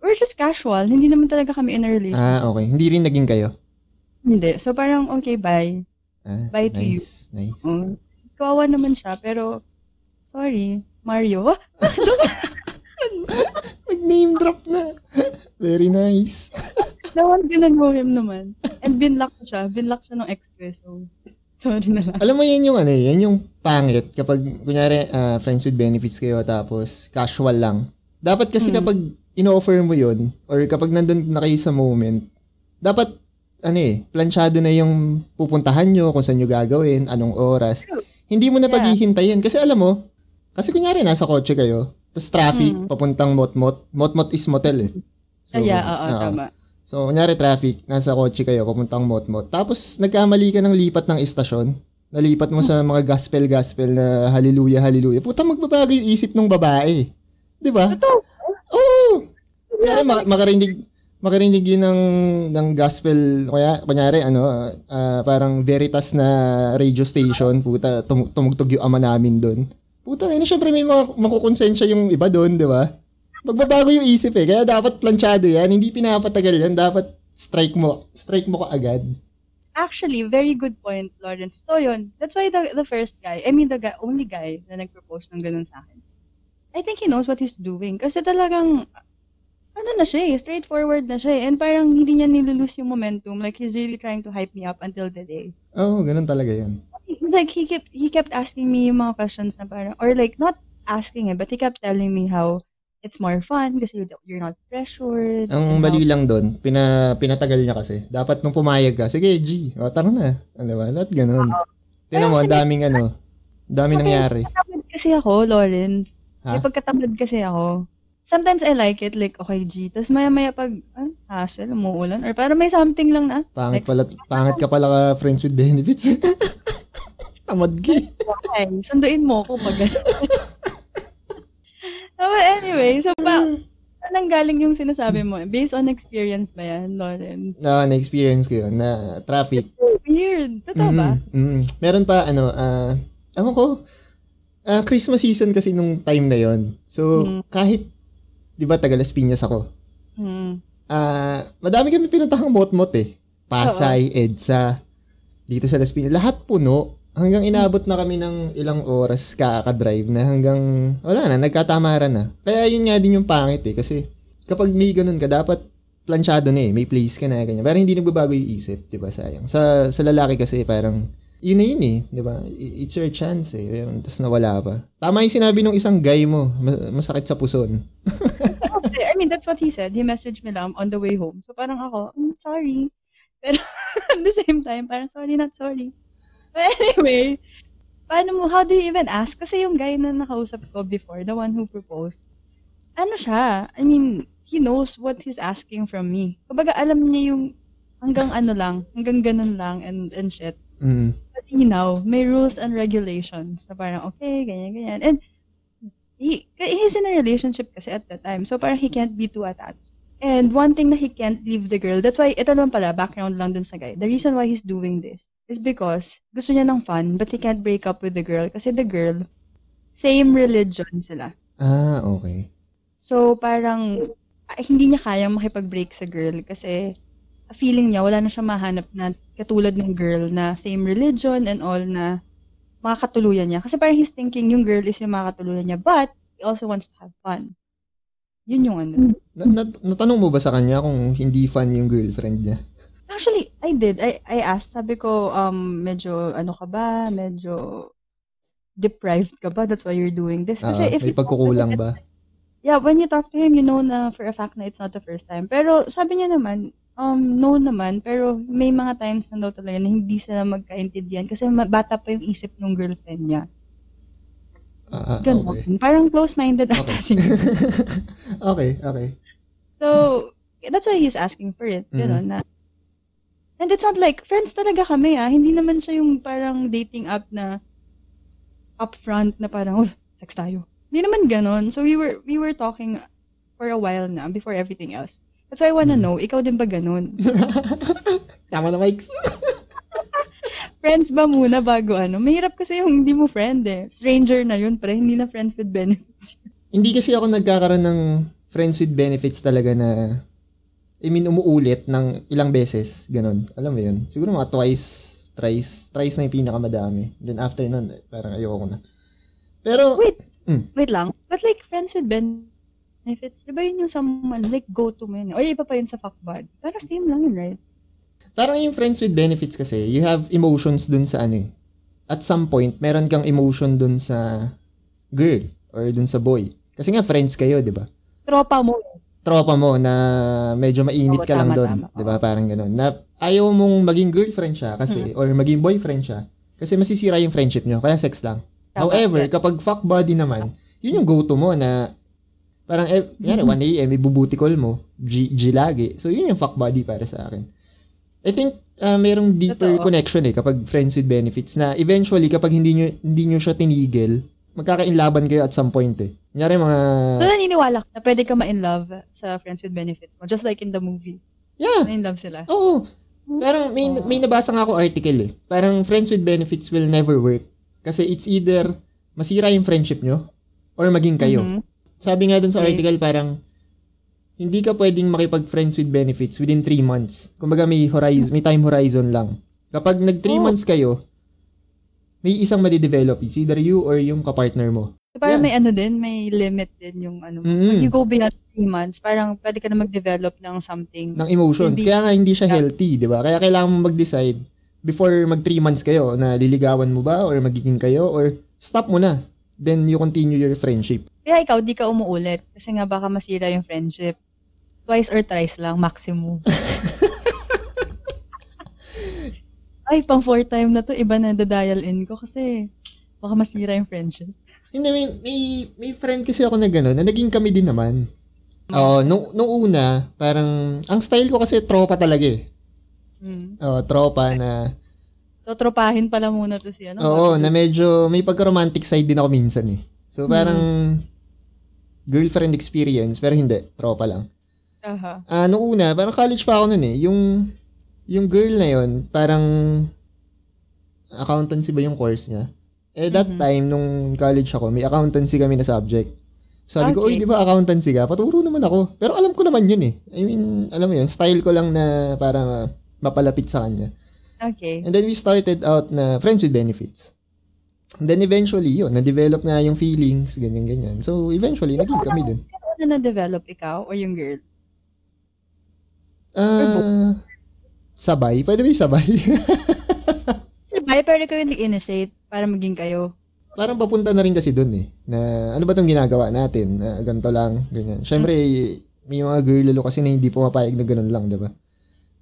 We're just casual. Hindi naman talaga kami in a relationship. Ah, okay. Hindi rin naging kayo? Hindi. So parang, okay, bye. Ah, Bye to you. nice, Nice. Mm. Kawawa naman siya, pero, sorry, Mario. [LAUGHS] [LAUGHS] Nag-name drop na. Very nice. no one's gonna know him naman. And binlock ko siya. Binlock siya ng ex ko. So, sorry na lang. Alam mo yan yung ano, eh, yan yung pangit kapag kunyari ah, friends with benefits kayo tapos casual lang. Dapat kasi Hmm. kapag ino-offer mo yun or kapag nandun na kayo sa moment, dapat ano eh, planchado na yung pupuntahan nyo, kung saan nyo gagawin, anong oras. Hindi mo na Yeah. paghihintayin. Kasi alam mo, kasi kunyari nasa kotse kayo, tapos traffic, Hmm. papuntang Motmot. Motmot is motel eh. So, yeah, oo, oo. tama. So, kunyari traffic, nasa kotse kayo, papuntang Motmot. Tapos, nagkamali ka ng lipat ng istasyon. Nalipat mo sa mga gospel-gospel na hallelujah, hallelujah. Puta, magbabago yung isip ng babae. Di ba? Oo! Kunyari, mak- makarinig, makarinig yun ng, ng gospel, kaya, kunyari, ano, ah, parang veritas na radio station, puta, tum- tumugtog yung ama namin doon. Puta, ano, syempre may mga, makukonsensya yung iba doon, di ba? Magbabago yung isip eh, kaya dapat planchado yan, hindi pinapatagal yan, dapat strike mo, strike mo ka agad. Actually, very good point, Lawrence. So, yun. That's why the, the first guy, I mean, the guy, only guy na nag-propose ng ganun sa akin. I think he knows what he's doing. Kasi talagang, ano na siya eh, straightforward na siya eh. And parang hindi niya nilulose yung momentum. Like, he's really trying to hype me up until the day. Oo, oh, ganun talaga yan. Like, he kept, he kept asking me yung mga questions na parang, or like, not asking eh, but he kept telling me how it's more fun kasi you- you're not pressured. Ang mali lang doon, pina, pinatagal niya kasi. Dapat nung pumayag ka, sige G, o tara na. Ano ba? Not ganun. Tinan mo, ang daming ano, ang daming Okay. nangyari. how- Katamad kasi ako, Lawrence. Ha? May pagkatamad kasi ako. Sometimes I like it, like, okay, G. Tapos maya-maya pag, ah, hassle, umuulan. Or parang may something lang na, Pangit pala, [LAUGHS] pangit ka pala ka friends with benefits. [LAUGHS] Tamad ka. Okay, sunduin mo ako pag [LAUGHS] But anyway, so pa, saan galing yung sinasabi mo? Based on experience ba yan, Lawrence? No, na-experience ko yun na traffic. It's so weird. Totoo ba? Mm, mm. Meron pa, ano, ah, ewan ko, ah, Christmas season kasi nung time na yon So, Mm. kahit, di ba, taga Las Piñas ako, Hmm. ah, madami kami pinuntahang mot-mot eh. Pasay, EDSA, dito sa Las Piñas. Lahat puno. Hanggang inabot na kami ng ilang oras kaka-drive na hanggang, wala na, nagkatamaran na. Kaya yun nga din yung pangit eh. Kasi, kapag may ganun ka, dapat planchado na eh. May place ka na, ganyan. Pero hindi nagbabago yung isip, di ba, sayang. Sa, sa lalaki kasi, parang, yun na yun eh, di ba? It's your chance eh. Pero, Tapos nawala pa. Tama yung sinabi ng isang guy mo, ma- masakit sa puson. [LAUGHS] I mean, that's what he said. He messaged me lang on the way home. So parang ako, "Mm, sorry. Pero [LAUGHS] at the same time, parang sorry, not sorry. But [LAUGHS] anyway, paano mo, how do you even ask? Kasi yung guy na nakausap ko before, the one who proposed, ano siya? I mean, he knows what he's asking from me. Kumbaga, alam niya yung hanggang ano lang, hanggang ganun lang and, and shit. Mm. Malinaw, may rules and regulations na parang, okay, ganyan, ganyan. And he, he's in a relationship kasi at that time. So parang he can't be too attached. And one thing na he can't leave the girl, that's why, ito naman pala, background lang dun sa guy. The reason why he's doing this is because gusto niya ng fun, but he can't break up with the girl kasi the girl, same religion sila. Ah, okay. So parang, ah, hindi niya kayang makipag-break sa girl kasi feeling niya wala na siya mahanap na katulad ng girl na same religion and all na makakatuluyan niya. Kasi parang he's thinking yung girl is yung makakatuluyan niya but he also wants to have fun. Yun yung ano. Na, na- natanong mo ba sa kanya kung hindi fun yung girlfriend niya? Actually, I did. I, I asked. Sabi ko, um, medyo ano ka ba? Medyo deprived ka ba? That's why you're doing this. Kasi Ah, if may pagkukulang ba? Yeah, when you talk to him, you know na for a fact na it's not the first time. Pero sabi niya naman, um, no naman, pero may mga times na daw talaga na hindi sila magkaintindihan kasi bata pa yung isip ng girlfriend niya. Ah, Ganun. okay. Parang close-minded ata Okay. si [LAUGHS] okay, okay. So, that's why he's asking for it. Ganun Mm-hmm. na. And it's not like, friends talaga kami ah. Hindi naman siya yung parang dating app na upfront na parang, oh, sex tayo. Hindi naman ganon. So we were, we were talking for a while na before everything else. That's why I wanna Mm. know, ikaw din ba ganon? [LAUGHS] Tama na, Mike. [LAUGHS] friends ba muna bago ano? Mahirap kasi yung hindi mo friend eh. Stranger na yun, pre. Hindi na friends with benefits. Hindi kasi ako nagkakaroon ng friends with benefits talaga na I mean, umuulit ng ilang beses. Ganon. Alam mo yun? Siguro mga twice, thrice. Thrice na yung pinakamadami. Then after nun, parang ayoko na. Pero, Wait. Mm. Wait lang. But like, friends with benefits, di ba yun yung someone, like, go-to mo yun? Or iba pa yun sa fuck bud? Parang same lang yun, right? Parang yung friends with benefits kasi, you have emotions dun sa ano eh. At some point, meron kang emotion dun sa girl or dun sa boy. Kasi nga, friends kayo, di ba? Tropa mo. tropa mo na medyo mainit Oo, ka lang tama, doon. 'di ba? Parang ganoon. Na ayaw mong maging girlfriend siya kasi or maging boyfriend siya kasi masisira yung friendship nyo kaya sex lang. Tama, However, yeah. kapag fuck buddy naman, yun yung go-to mo na parang eh, yari, 1 a.m. ibubuti call mo, G, G lagi. So, yun yung fuck buddy para sa akin. I think uh, merong deeper Totoo. connection eh kapag friends with benefits na eventually kapag hindi nyo, hindi nyo siya tinigil, magkakainlaban kayo at some point eh. Kunyari mga... So, naniniwala ka na pwede ka ma-in love sa friends with benefits mo. Just like in the movie. yeah, Na-in love sila. Oo. Parang may, Oo. may nabasa nga ako article eh. Parang friends with benefits will never work. Kasi it's either masira yung friendship nyo or maging kayo. Mhm. Sabi nga dun sa Okay. article parang hindi ka pwedeng makipag-friends with benefits within 3 months. Kumbaga may horizon, may time horizon lang. Kapag nag 3 Oh. months kayo, may isang madidevelop. It's either you or yung kapartner mo. So, parang Yeah. may ano din, may limit din yung ano. Mm. When you go beyond three months, parang pwede ka na mag-develop ng something. ng emotions. Hindi- Kaya nga hindi siya healthy, di ba? Kaya kailangan mo mag-decide before mag 3 months kayo na liligawan mo ba or magiging kayo or stop mo na. Then you continue your friendship. Kaya ikaw, di ka umuulit. Kasi nga baka masira yung friendship. Twice or thrice lang, maximum. Ay, pang fourth time na to, iba na dial in ko kasi baka masira yung friendship. Hindi, may, may, may friend kasi ako na gano'n, na naging kami din naman. Oo, nung, nung una, parang, ang style ko kasi tropa talaga eh. Mm. Oo, tropa na, totropahin pala muna to si ano. Oo, na medyo may pagka-romantic side din ako minsan eh. So parang girlfriend experience pero hindi, tropa lang. Aha. Ah, nung una, parang college pa ako noon eh. Yung yung girl na yon, parang accountancy ba yung course niya? Eh that Mhm. time nung college ako, may accountancy kami na subject. Sabi ko, Okay. "Oy, di ba accountancy ka? Paturo naman ako." Pero alam ko naman yun eh. I mean, alam mo yun, style ko lang na parang ah, mapalapit sa kanya. Okay. And then we started out na friends with benefits. And then eventually, yun, na-develop nga yung feelings, ganyan-ganyan. So, eventually, naging kami din. Sino na na-develop ikaw or yung girl? Ah, sabay? Pwede ba sabay? [LAUGHS] Sabay, pero yung nag-initiate para maging kayo. Parang papunta na rin kasi dun eh. Na ano ba tong ginagawa natin? Na ganito lang, ganyan. Siyempre, may mga girl lalo kasi na hindi pumapayag na ganun lang, di ba?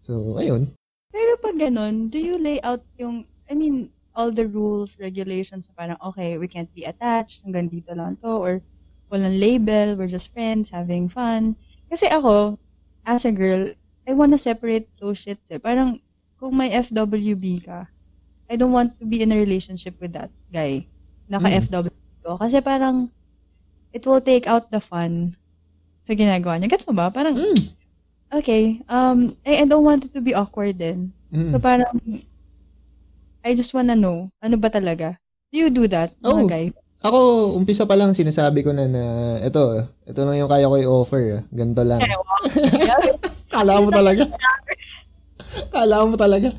So, ayun. Pero pag ganun, do you lay out yung, I mean, all the rules, regulations, parang, okay, we can't be attached, hanggang dito lang to, or walang label, we're just friends, having fun. Kasi ako, as a girl, I wanna separate those shits eh. Parang, kung may FWB ka, I don't want to be in a relationship with that guy. Naka-FWB ko. Kasi parang, it will take out the fun sa ginagawa niya. Gets mo ba? Parang, Mm. okay, um, I, I don't want it to be awkward din. Mm. So parang, I just wanna know, ano ba talaga? Do you do that, mga Oh. guys? Ako, umpisa pa lang sinasabi ko na na, ito, ito lang yung kaya ko i-offer. ah. Ganito lang. [LAUGHS] Kala mo talaga. Kala mo talaga.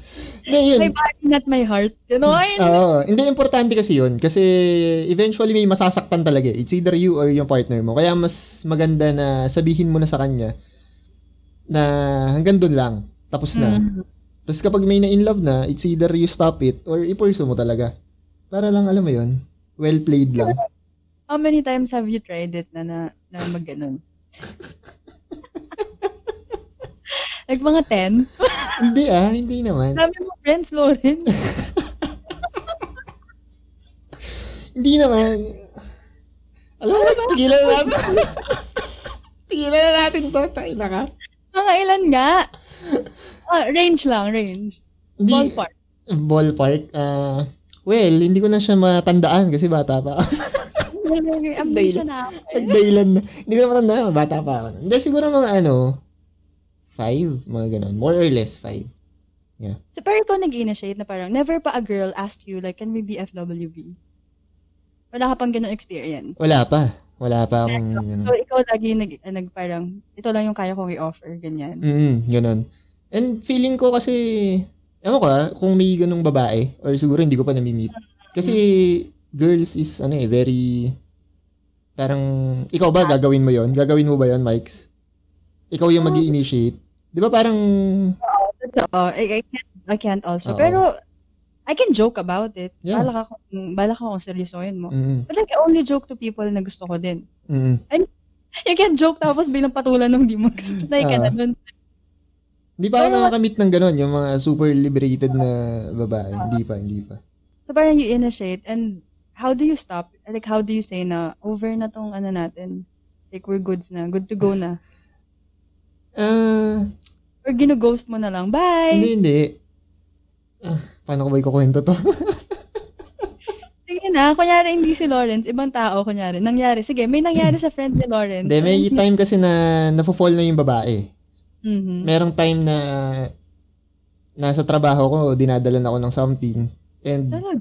Hindi, yun. my body, not my heart. You know, I, Oo. Hindi, importante kasi yun. Kasi eventually may masasaktan talaga. It's either you or yung partner mo. Kaya mas maganda na sabihin mo na sa kanya na hanggang dun lang. Tapos na. Mm. Tapos kapag may na in love na, it's either you stop it or i-pursue mo talaga. Para lang, alam mo yun, well played lang. How many times have you tried it na na, na mag ganun? [LAUGHS] like mga 10? hindi ah, hindi naman. Dami mo friends, Lauren. [LAUGHS] Hindi naman. Alam mo, tigilan na natin. [LAUGHS] tigilan na natin to. Tayo na ka. mga ilan nga? Ah, range lang, range. Hindi, Ballpark. Ballpark. ah well, hindi ko na siya matandaan kasi bata pa. Ambition [LAUGHS] na ako. eh. Nagdailan na. Hindi ko na matandaan, bata pa ako. Hindi, siguro mga ano, five, mga ganun. More or less, five. So, pero ikaw nag-initiate na parang, never pa a girl asked you, like, can we be FWB? Wala ka pang ganun experience. Wala pa. Wala pa akong, ganun. So, ikaw lagi nag, nag parang, ito lang yung kaya kong i-offer, ganyan. Mm, ganun. And feeling ko kasi, ewan ko ah, kung may ganung babae, or siguro hindi ko pa nami-meet. Kasi, girls is, ano eh, very, parang, ikaw ba, gagawin mo yon Gagawin mo ba yon Mikes? Ikaw yung mag initiate Di ba parang, Oo, I, I can't, I can't also. Oo. Pero, I can joke about it. Yeah. Bala ka kung, bala ka kung seryosohin mo. mm, But like, I only joke to people na gusto ko din. mm, [LAUGHS] You can't joke tapos bilang patulan nung di mo gusto. [LAUGHS] Like, Ah. ano. Hindi pa ako nakakamit ng ganun, yung mga super liberated na babae. Hindi pa, hindi pa. So, parang you initiate and how do you stop? Like, how do you say na over na tong ano natin? Like, we're goods na. Good to go na. [LAUGHS] Ah, Or gino-ghost mo na lang. Bye! hindi, hindi. Ah, paano ko ba ikukwento to? [LAUGHS] Sige na. Kunyari, hindi si Lawrence. Ibang tao, kunyari. Nangyari. Sige, may nangyari sa friend ni Lawrence. Hindi, may time kasi na nafo-fall na yung babae. Mhm. Merong time na nasa trabaho ko, dinadalan ako ng something. And, Talaga?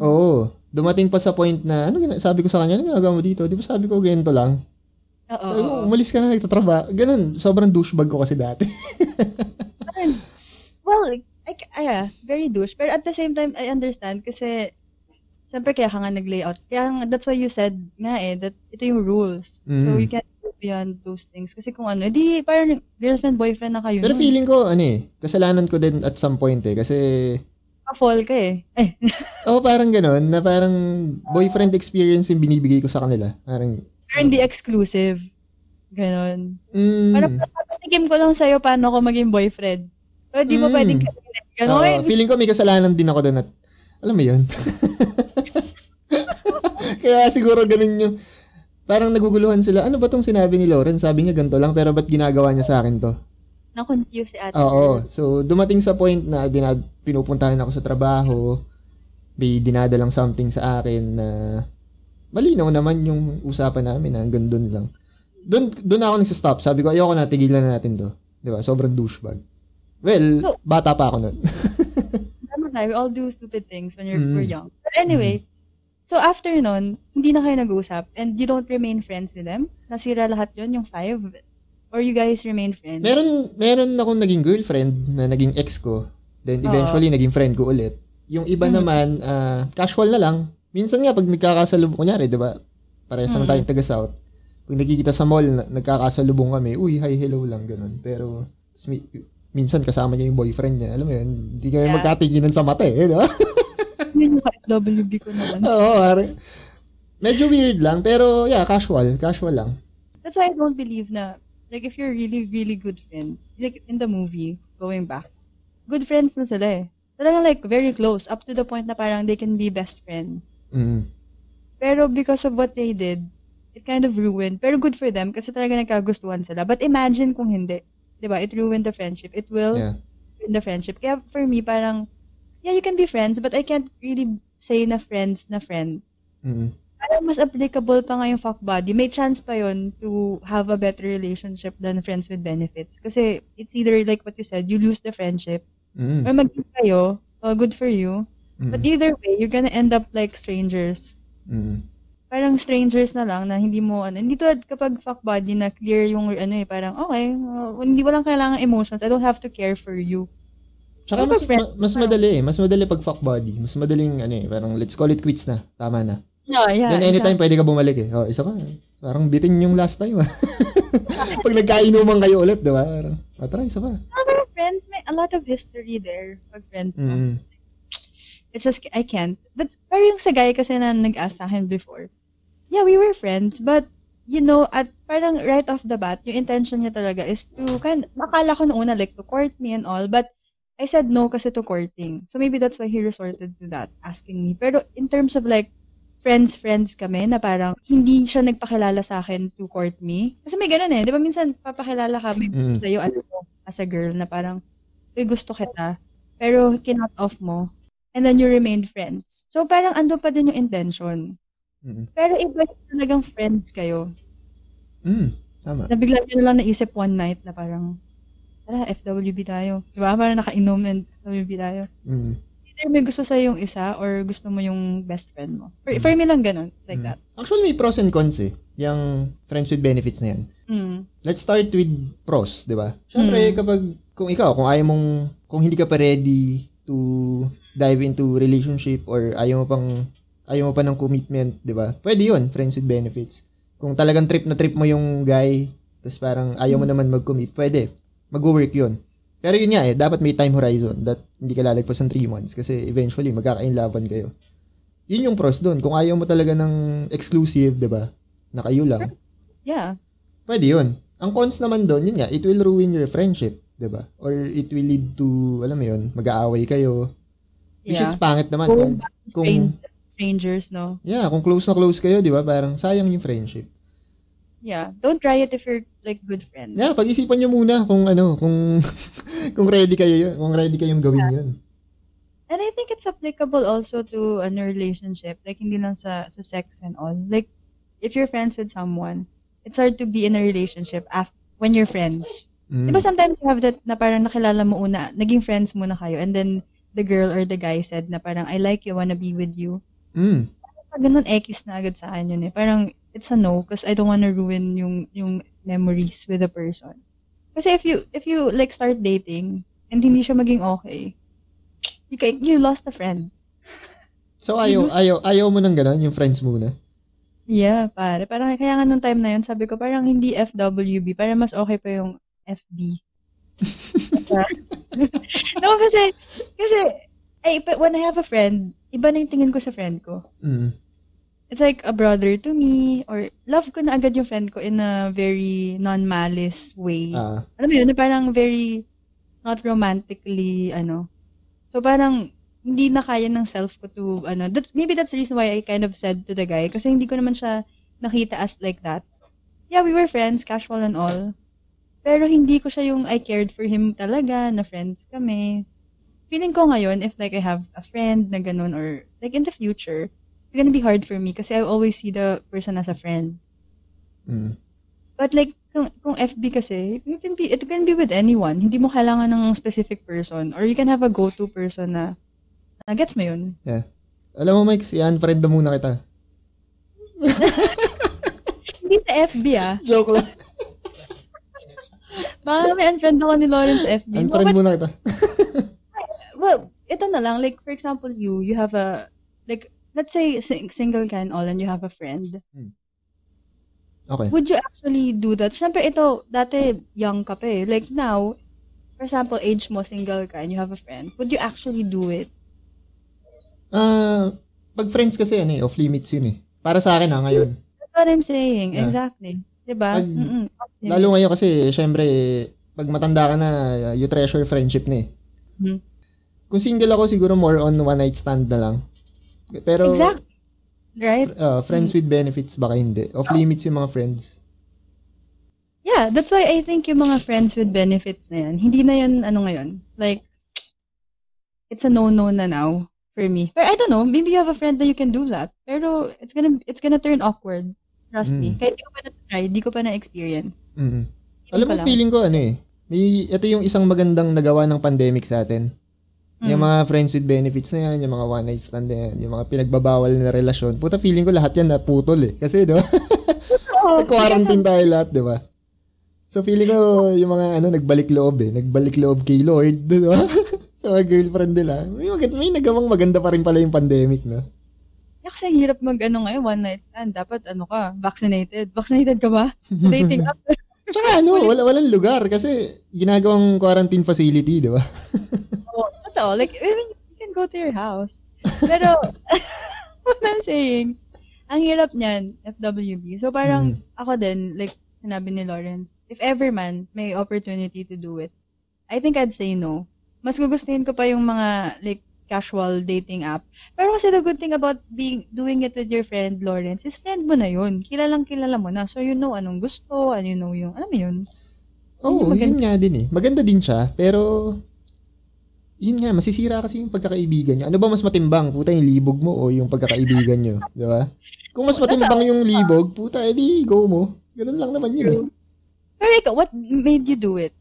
oo, dumating pa sa point na, ano gina- sabi ko sa kanya, ano ginagawa mo dito? Di ba sabi ko, ganito lang? Oo. Sabi umalis ka na, nagtatrabaho. Ganun, sobrang douchebag ko kasi dati. Well, I, I, yeah, very douche. Pero at the same time, I understand kasi syempre kaya ka nga nag-layout. Kaya that's why you said nga eh, that ito yung rules. So Mhm. you can't go beyond those things. Kasi kung ano, edi parang girlfriend, boyfriend na kayo. Pero nun. feeling ko, ano eh, kasalanan ko din at some point eh. Kasi, Pa-fall ka eh. Eh, [LAUGHS] oh, parang ganun, na parang boyfriend experience yung binibigay ko sa kanila. Parang, pero hindi exclusive. Ganon. mm, Parang papatikim ko lang sa'yo paano ako maging boyfriend. Pero di mo Mm. pwedeng kainin. Ganon. Oo, feeling ko may kasalanan din ako doon at alam mo yun. [LAUGHS] Kaya siguro ganun yung parang naguguluhan sila. Ano ba tong sinabi ni Lauren? Sabi niya ganito lang pero ba't ginagawa niya sa akin to? Na-confuse si ate. Oo. So, dumating sa point na dinad pinupuntahan ako sa trabaho, may dinadalang something sa akin na malinaw naman yung usapan namin na hanggang doon lang. Doon doon ako nagsa-stop. Sabi ko, ayoko na, tigilan na natin to. Di ba? Sobrang douchebag. Well, So- bata pa ako nun. [LAUGHS] Tayo. We all do stupid things when you're, Mm. we're young. But anyway, so after nun, hindi na kayo nag-uusap and you don't remain friends with them? Nasira lahat yun, yung five? Or you guys remain friends? meron, meron akong naging girlfriend na naging ex ko. Then eventually, naging friend ko ulit. Yung iba Mhm. naman, ah, casual na lang. Minsan nga, pag nagkakasalubong, kunyari, di ba? Parehas naman Mhm. tayong taga-south. Pag nagkikita sa mall, na, nagkakasalubong kami, uy, hi, hello lang, ganun. Pero, minsan kasama niya yung boyfriend niya. Alam mo yun, hindi kami Yeah. magkatiginan sa mata eh, di ba? [LAUGHS] Yun yung FWB ko naman. [LAUGHS] Oo, pare. Medyo weird lang, pero yeah, casual. Casual lang. That's why I don't believe na, like, if you're really, really good friends, like in the movie, going back, good friends na sila eh. Talagang like, very close, up to the point na parang they can be best friend. Mm. Pero because of what they did, it kind of ruined. Pero good for them kasi talaga nagkagustuhan sila. But imagine kung hindi. 'Di ba? It ruined the friendship. It will Yeah. ruin the friendship. Kaya for me, parang, yeah, you can be friends, but I can't really say na friends na friends. Mm. Parang mas applicable pa nga yung fuck buddy. May chance pa yon to have a better relationship than friends with benefits. Kasi it's either like what you said, you lose the friendship, Mm. or mag kayo, well, good for you. Mm. But either way, you're gonna end up like strangers. Mm. Parang strangers na lang na hindi mo ano. Hindi tulad kapag fuck buddy na clear yung ano eh, parang okay, uh, hindi walang kailangan emotions. I don't have to care for you. Tsaka Ano mas, ma- mas madali eh. Mas madali pag fuck body. Mas madaling ano eh. Parang let's call it quits na. Tama na. Yeah, yeah. Then anytime pwede ka bumalik eh. Oh, isa ka. Parang bitin yung last time ah. [LAUGHS] pag nagkainuman kayo ulit, di ba? Parang, oh, try, isa pa. Pero friends, may a lot of history there pag friends mo. Mm. It's just, I can't. That's, pero yung sa guy kasi na nag-ask sa akin before, yeah, we were friends, but, you know, at parang right off the bat, yung intention niya talaga is to, kind, makala ko noong una, like, to court me and all, but, I said no kasi to courting. So maybe that's why he resorted to that, asking me. Pero in terms of like, friends, friends kami, na parang, hindi siya nagpakilala sa akin to court me. Kasi may ganun eh. Di ba minsan, papakilala ka, may gusto Mm. sa'yo, ano as a girl, na parang, may gusto kita, pero kinot off mo, and then you remained friends. So parang ando pa din yung intention. Mm. Pero iba yung talagang friends kayo. Mm. Tama. Na bigla nyo na lang naisip one night na parang, tara, FWB tayo. Di ba? Parang nakainom and FWB tayo. Mm. Either may gusto sa yung isa or gusto mo yung best friend mo. For, for me lang ganun. It's like Mm. that. Actually, may pros and cons eh. Yung friends with benefits na yan. Mm. Let's start with pros, di ba? Siyempre, Mm. kapag, kung ikaw, kung ayaw mong, kung hindi ka pa ready to dive into relationship or ayaw mo pang, ayaw mo pa ng commitment, di ba? Pwede yun, friends with benefits. Kung talagang trip na trip mo yung guy, tapos parang ayaw mo naman mag-commit, pwede. Mag-work yun. Pero yun nga eh, dapat may time horizon that hindi ka lalagpas ng 3 months kasi eventually magkakainlaban kayo. Yun yung pros doon. Kung ayaw mo talaga ng exclusive, di ba? Na kayo lang, Yeah. Pwede yun. Ang cons naman doon, yun nga, it will ruin your friendship, 'di ba? Or it will lead to, alam mo yun, mag-aaway kayo. Which Yeah. is pangit naman kung, kung, strangers, no? yeah, kung close na close kayo, 'di ba? Parang sayang yung friendship. Yeah. Don't try it if you're like good friends. Yeah, pag-isipan nyo muna kung ano, kung [LAUGHS] kung ready kayo yun, kung ready kayong gawin yun. And I think it's applicable also to a relationship. Like, hindi lang sa, sa sex and all. Like, if you're friends with someone, it's hard to be in a relationship af- when you're friends. Mm. Di ba sometimes you have that na parang nakilala mo una, naging friends muna kayo, and then the girl or the guy said na parang, I like you, wanna be with you. Mm. Pag ganun, X na agad sa akin yun eh. Parang, it's a no, because I don't wanna ruin yung, yung memories with the person. Kasi if you, if you like start dating, and hindi siya maging okay, you, ca- you lost a friend. So ayaw, ayaw, ayaw mo nang ganun, yung friends muna. Yeah, pare. Parang kaya nga nung time na yun, sabi ko parang hindi FWB, parang mas okay pa yung FB. [LAUGHS] [LAUGHS] no, kasi, kasi, ay, but when I have a friend, iba na yung tingin ko sa friend ko. Mm. It's like a brother to me, or love ko na agad yung friend ko in a very non-malice way. Ah, Alam mo yun, na parang very, not romantically, ano. So parang, hindi na kaya ng self ko to, ano, that's, maybe that's the reason why I kind of said to the guy, kasi hindi ko naman siya nakita as like that. Yeah, we were friends, casual and all. Pero hindi ko siya yung I cared for him talaga, na friends kami. Feeling ko ngayon, if like I have a friend na ganun or like in the future, it's gonna be hard for me kasi I always see the person as a friend. Mm. But like, kung, kung FB kasi, you can be, it can be with anyone. Hindi mo kailangan ng specific person. Or you can have a go-to person na, na gets mo yun. Alam mo, Mike, i-unfriend na muna kita. [LAUGHS] Hindi sa FB ah. Joke lang. Baka may unfriend ako ni Lawrence FB. Unfriend muna kita. Ito na lang. Like, for example, you, you have a, like, let's say sing- single ka and all and you have a friend. Okay. Would you actually do that? Siyempre, ito, dati young ka pa eh. Like now, for example, age mo, single ka and you have a friend. Would you actually do it? Ah, pag friends kasi ano eh, off limits yun eh. Para sa akin ah, ngayon. That's what I'm saying. Yeah. Exactly. Diba? Pag- Mm-mm. Okay. Lalo ngayon kasi, syempre, pag matanda ka na, you treasure friendship na eh. Mhm. Kung single ako, siguro more on one night stand na lang. Pero, Exactly. Right? uh, friends with benefits, baka hindi. Off limits yung mga friends. Yeah, that's why I think yung mga friends with benefits na yan, hindi na yan, ano ngayon, like, it's a no-no na now for me. But I don't know, maybe you have a friend that you can do that. Pero it's gonna, it's gonna turn awkward. Trust me. Mm. Kahit di ko pa na-try, di ko pa na-experience. Feeling Alam mo, feeling ko ano eh. May, ito yung isang magandang nagawa ng pandemic sa atin. Yung Mm. mga friends with benefits na yan, yung mga one night stand na yan, yung mga pinagbabawal na relasyon. Puta, feeling ko lahat yan naputol eh. Kasi, di ba? Oo, [LAUGHS] Nag-quarantine tayo lahat, di ba? So, feeling ko, yung mga ano, nagbalik loob eh. Nagbalik loob kay Lord, di ba? [LAUGHS] sa mga girlfriend nila. May, maganda, may nagawang maganda pa rin pala yung pandemic, no? Kasi ang hirap mag ano ngayon, one night stand. Dapat ano ka, vaccinated. Vaccinated ka ba? [LAUGHS] Dating app. Tsaka ano, wala, walang lugar kasi ginagawang quarantine facility, di ba? Totoo. Like, I mean, you can go to your house. Pero, [LAUGHS] what I'm saying, ang hirap niyan, FWB. So, parang Mm. ako din, like, sinabi ni Lawrence, if ever man may opportunity to do it, I think I'd say no. Mas gugustuhin ko pa yung mga, like, casual dating app. Pero kasi the good thing about being doing it with your friend, Lawrence, is friend mo na yun. Kilalang kilala mo na. So, you know anong gusto, ano you know yung, alam mo yun. Oo, oh, Maganda. yun nga din eh. Maganda din siya, pero yun nga, masisira kasi yung pagkakaibigan niyo. Ano ba mas matimbang? Puta, yung libog mo o yung pagkakaibigan niyo, di ba? Kung mas matimbang yung libog, puta, edi go mo. Ganun lang naman yun eh. Pero ikaw, what made you do it?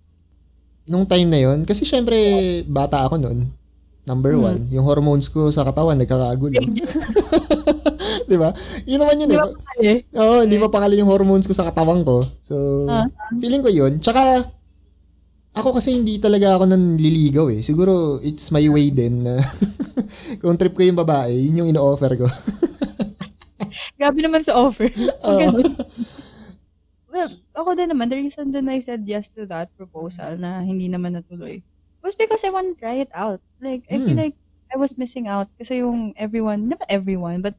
Nung time na yun, kasi syempre, bata ako noon. Number Hmm. one, yung hormones ko sa katawan, nagkakagulo. [LAUGHS] di ba? Yun naman yun Di eh. Oo, hindi pa pakali yung hormones ko sa katawan ko. So, Ah. feeling ko yun. Tsaka, ako kasi hindi talaga ako nanliligaw eh. Siguro, it's my way din na [LAUGHS] kung trip ko yung babae, yun yung ino-offer ko. [LAUGHS] Grabe naman sa offer. Ganun. well, ako din naman, the reason din I said yes to that proposal na hindi naman natuloy was because I want to try it out. Like, I feel Hmm. like I was missing out kasi yung everyone, not everyone, but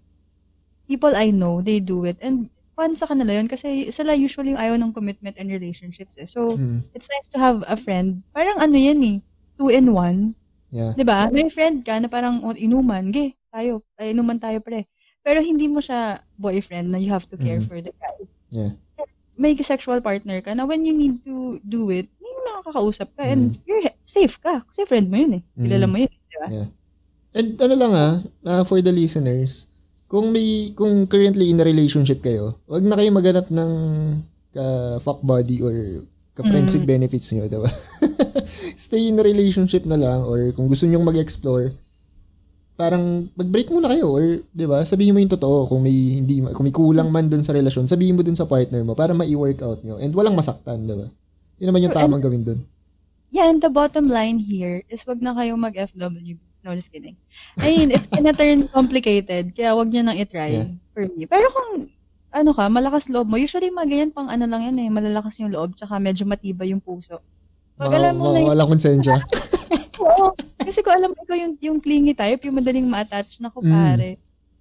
people I know, they do it. And fun sa kanila yun kasi sila usually yung ayaw ng commitment and relationships eh. So, Hmm. it's nice to have a friend. Parang ano yan eh, two in one. Yeah. 'Di ba? May friend ka na parang oh, inuman, ge, tayo, ay, inuman tayo pre. Pero hindi mo siya boyfriend na you have to care Mhm. for the guy. Yeah. May sexual partner ka na when you need to do it, hindi mo makakausap ka and you're safe ka kasi friend mo yun eh. Kilala Mhm. mo yun, 'di ba? And ano lang ah, ah, for the listeners, kung may kung currently in a relationship kayo, wag na kayo maghanap ng ka fuck buddy or ka friends Mm. with benefits niyo, 'di ba? [LAUGHS] Stay in a relationship na lang or kung gusto niyo mag-explore, parang mag-break muna kayo or 'di ba? Sabihin mo yung totoo kung may hindi kung may kulang man dun sa relasyon, sabihin mo dun sa partner mo para mai-work out niyo and walang masaktan, 'di ba? Yun naman yung And- tamang gawin dun. Yeah, and the bottom line here is wag na kayo mag-FW. No, just kidding. I mean, it's gonna turn complicated, kaya wag nyo nang itry Yeah. for me. Pero kung, ano ka, malakas loob mo, usually mga ganyan pang ano lang yan eh, malalakas yung loob, tsaka medyo matibay yung puso. Pag alam mo na Mga- walang konsensya. [LAUGHS] Oo. Kasi kung alam mo ikaw yung, yung clingy type, yung madaling ma-attach na ko Mm. pare,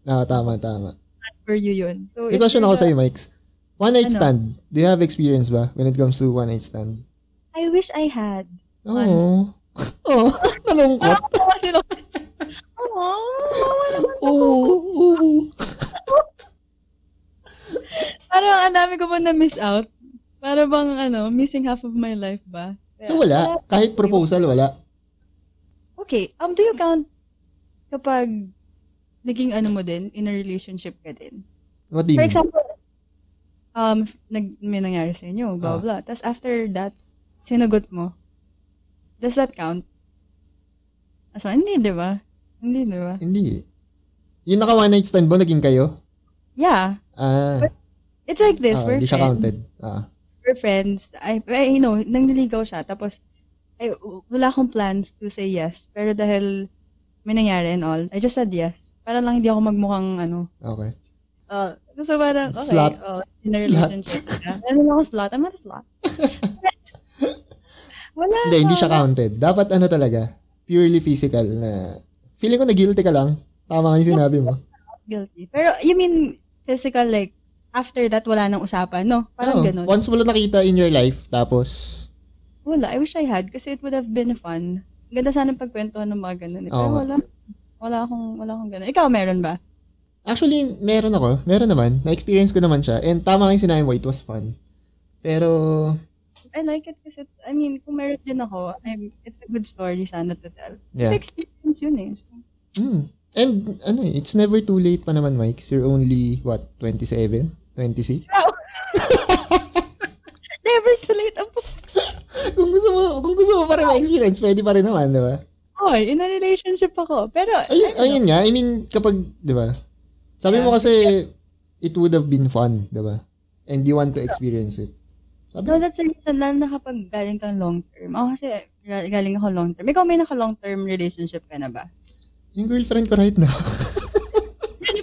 Ah, tama, tama. not for you yun. So, May question ako sa'yo, Mikes. One night Ano? stand. Do you have experience ba when it comes to one night stand? I wish I had. Oo. Oh, [LAUGHS] nalungkot. Tawa sila. Oo. Oo, oo. Parang ang dami ko pa na-miss out. Para bang, ano, missing half of my life ba? So wala. Kahit proposal, wala. Okay, um, do you count kapag naging ano mo din, in a relationship ka din? What do you For mean? example, um, nag, may nangyari sa inyo, blah, Ah. blah. Tapos after that, sinagot mo. Does that count? Asa, hindi, di ba? Hindi, di ba? Hindi. Yung naka one night stand mo, naging kayo? Yeah. Ah, It's like this. ah, we're hindi siya friends. counted. Ah. We're friends. I, I, you know, nangliligaw siya. Tapos, ay, wala akong plans to say yes. Pero dahil may nangyari and all, I just said yes. Para lang hindi ako magmukhang, ano, Okay. uh, so parang, okay, Slut. oh, in a Slut. relationship. Yeah. Lang ako slut? I'm not a slut. [LAUGHS] wala. Hindi, hindi siya counted. Dapat ano talaga, purely physical na, feeling ko na guilty ka lang. Tama nga yung sinabi mo. Guilty. Pero, you mean, physical, like, after that, wala nang usapan, no? Parang Oo, ganun. Once mo lang nakita in your life, tapos, Wala. I wish I had kasi it would have been fun. Ganda sana pagkwentuhan ng mga ganun. Eh. Pero nga. wala. Wala akong, wala akong ganun. Ikaw, meron ba? actually, meron ako. Meron naman. Na-experience ko naman siya. And tama nga yung sinabi mo, it was fun. Pero, I like it kasi it's, I mean, kung meron din ako, I'm, it's a good story sana to tell. yeah. Kasi experience yun eh. Mm. And, ano eh, it's never too late pa naman, Mike. You're only, what, 27? 26? [LAUGHS] Never too late. Ang kung gusto mo, kung gusto mo pa rin ma-experience, pwede pa rin naman, di ba? Oy, in a relationship ako. Pero, Ayun, ayun nga, I mean, kapag, di ba? Sabi mo Yeah. kasi, it would have been fun, di ba? And you want to experience it. Sabi, No, that's the reason, na kapag galing kang long term. Ako kasi, ga- galing ako long term. Ikaw may naka long term relationship ka na ba? yung girlfriend ko right now.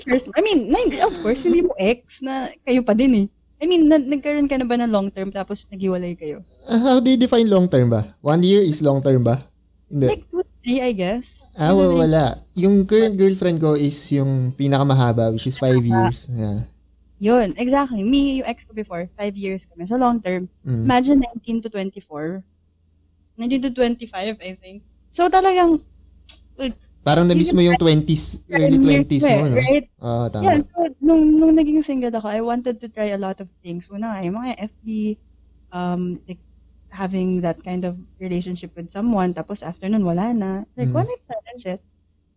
First, I mean, na, of course, hindi mo ex na kayo pa din eh. I mean, na, nagkaroon ka na ba ng long term tapos naghiwalay kayo? Ah, how do you define long term ba? One year is long term ba? Hindi. Like two, three, I guess. Ah, wa- wala. Yung current girlfriend ko is yung pinakamahaba, which is five years. Yeah. Yun, exactly. Me, yung ex ko before, five years kami. So, long term. Mm. Imagine 19 to 24. 19 to 25, I think. So, talagang, Parang na-miss mo yung 20s, early 20s mo, no? Right? Ah, tama. Yeah, so, nung, nung naging single ako, I wanted to try a lot of things. Una, nga, yung mga FB, um, like, having that kind of relationship with someone, tapos after nun, wala na. Like, Mm. one night stand and shit.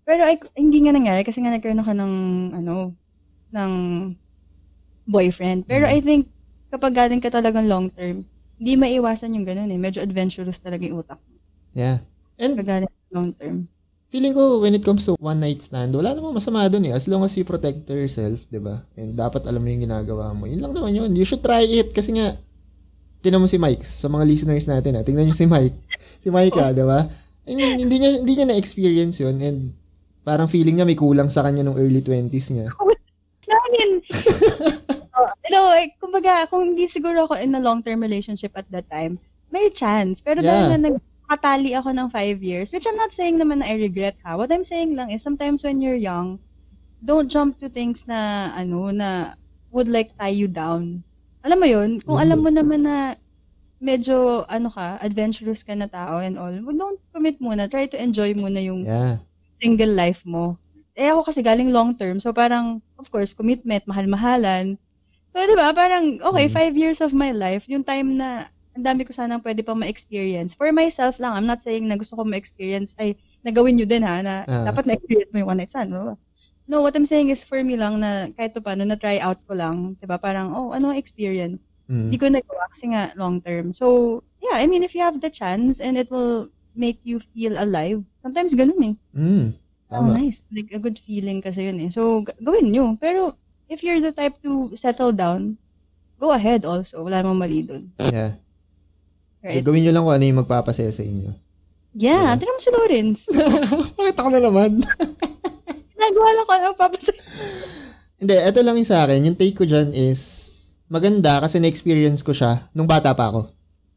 Pero I, hindi nga nangyari kasi nga nagkaroon ako ng, ano, ng boyfriend. Pero Mm. I think, kapag galing ka talagang long term, hindi maiwasan yung ganun eh. Medyo adventurous talaga yung utak. Yeah. And Kapag galing long term. feeling ko when it comes to one night stand, wala namang masama dun eh. As long as you protect yourself, di ba? And dapat alam mo yung ginagawa mo. Yun lang naman yun. You should try it kasi nga, tinan mo si Mike sa mga listeners natin ha. Tingnan nyo si Mike. [LAUGHS] Si Mike ha, di ba? I mean, hindi niya, hindi niya na-experience yun and parang feeling niya may kulang sa kanya nung early 20s niya. [LAUGHS] I mean, [LAUGHS] uh, no, eh, kumbaga, kung hindi siguro ako in a long-term relationship at that time, may chance. Pero Yeah. dahil na nagkatali ako ng five years, which I'm not saying naman na I regret ha. What I'm saying lang is sometimes when you're young, don't jump to things na, ano, na would like tie you down. Alam mo yun? Kung Mhm. alam mo naman na medyo, ano ka, adventurous ka na tao and all, well, don't commit muna. Try to enjoy muna yung Yeah. single life mo. Eh ako kasi galing long term, so parang, of course, commitment, mahal-mahalan. So, di ba, parang, okay, Mm. five years of my life, yung time na ang dami ko sanang pwede pang ma-experience. For myself lang, I'm not saying na gusto ko ma-experience, ay, nagawin nyo din ha, na Ah. dapat na-experience mo yung one night stand. No? no, what I'm saying is for me lang na kahit pa paano, na-try out ko lang. Di ba, parang, oh, ano experience? Mm. Hindi ko nagawa kasi nga long term. So, yeah, I mean, if you have the chance and it will make you feel alive, sometimes ganun eh. Mm. Oh, Tama. nice. Like, a good feeling kasi yun eh. So, gawin nyo. Pero, if you're the type to settle down, go ahead also. Wala namang mali dun. Yeah. Right? Gawin nyo lang kung ano yung magpapasaya sa inyo. Yeah, Yeah. tignan mo si Lawrence. [LAUGHS] Bakit ako na naman? [LAUGHS] Nagawa lang ko ano papasay. Hindi, ito lang yung sa akin. Yung take ko dyan is, maganda kasi na-experience ko siya nung bata pa ako.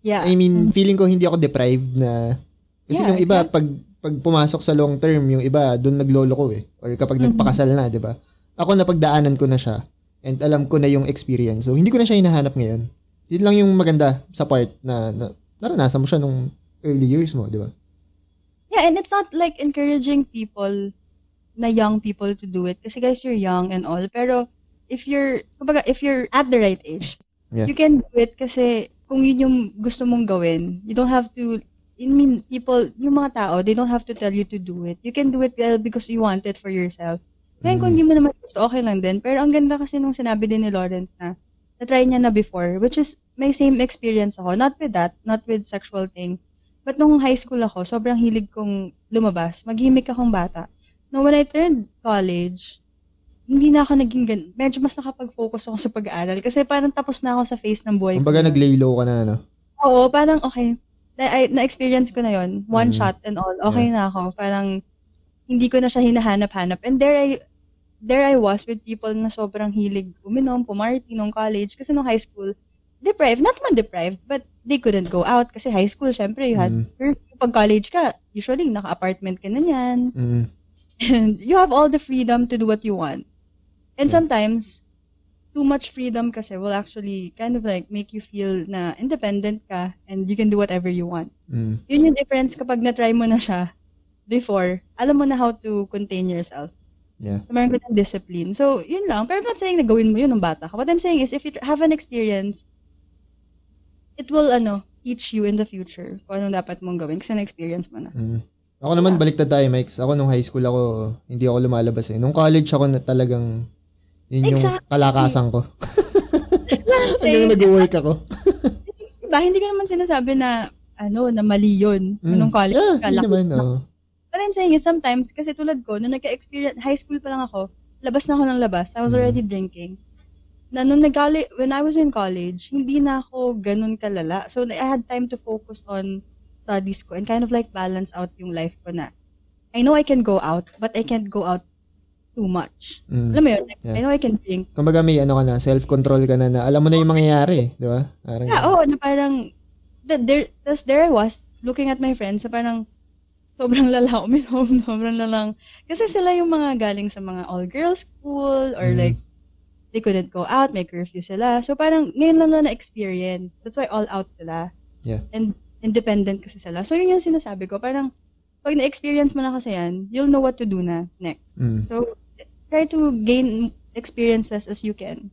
Yeah. I mean, feeling ko hindi ako deprived na, kasi Yeah, yung iba, pag, pag pumasok sa long term, yung iba, doon naglolo ko eh. Or kapag Mhm. nagpakasal na, di ba? Ako napagdaanan ko na siya. And alam ko na yung experience. So, hindi ko na siya hinahanap ngayon. Yun lang yung maganda sa part na, na naranasan mo siya nung early years mo, di ba? Yeah, and it's not like encouraging people na young people to do it. Kasi guys, you're young and all. Pero, if you're, kumbaga, if you're at the right age, Yeah. You can do it kasi kung yun yung gusto mong gawin, you don't have to, I mean, people, yung mga tao, they don't have to tell you to do it. You can do it because you want it for yourself. Ngayon, kung Mm. hindi mo naman gusto, okay lang din. Pero ang ganda kasi nung sinabi din ni Lawrence na, na-try niya na before, which is, may same experience ako. Not with that, not with sexual thing. But nung high school ako, sobrang hilig kong lumabas. Maghimik akong bata. Now, when I turned college, hindi na ako naging gan- medyo mas nakapag-focus ako sa pag-aaral kasi parang tapos na ako sa phase ng buhay Kumbaga ko. nag-lay low ka na, ano? Oo, parang okay. Na, na-experience ko na yon One Mhm. shot and all. Okay na ako. Parang hindi ko na siya hinahanap-hanap. And there I there I was with people na sobrang hilig uminom, pumarty nung college. Kasi nung high school, deprived. Not man deprived, but they couldn't go out. Kasi high school, syempre, you had Mm. Pag college ka, usually, naka-apartment ka na yan. Mm. And [LAUGHS] you have all the freedom to do what you want. And sometimes, too much freedom kasi will actually kind of like make you feel na independent ka and you can do whatever you want. Mm. Yun yung difference kapag na-try mo na siya before, alam mo na how to contain yourself. Yeah. So, meron ka ng discipline. So, yun lang. Pero I'm not saying na gawin mo yun ng bata ka. What I'm saying is, if you have an experience, it will, ano, teach you in the future kung anong dapat mong gawin kasi na-experience mo na. Mm. Ako naman, baliktad tayo, Mike. Ako nung high school ako, hindi ako lumalabas eh. Nung college ako na talagang, yun yung Exactly. kalakasan ko. [LAUGHS] [LAUGHS] Hanggang nag-work ako. [LAUGHS] Diba, hindi ko naman sinasabi na, ano, na mali yun. Mm. Nung college Yeah, ka, hindi laki naman, na. What I'm saying is sometimes, kasi tulad ko, nung nagka-experience, high school pa lang ako, labas na ako ng labas. I was already drinking. Na nung nag when I was in college, hindi na ako ganun kalala. So, I had time to focus on studies ko and kind of like balance out yung life ko na. I know I can go out, but I can't go out too much. Mm. Alam mo yun? Like, Yeah. I know I can drink. Kumbaga may ano ka na, self-control ka na na alam mo na yung mangyayari, di ba? Parang, Yeah, oo, na parang, that there, there I was, looking at my friends, na parang, sobrang lala [LAUGHS] uminom, sobrang lalang. Kasi sila yung mga galing sa mga all-girls school, or Mm. like, they couldn't go out, may curfew sila. So parang, ngayon lang na na-experience. That's why all out sila. Yeah. And independent kasi sila. So yun yung sinasabi ko, parang, pag na-experience mo na kasi yan, you'll know what to do na next. Mm. So, try to gain experiences as you can.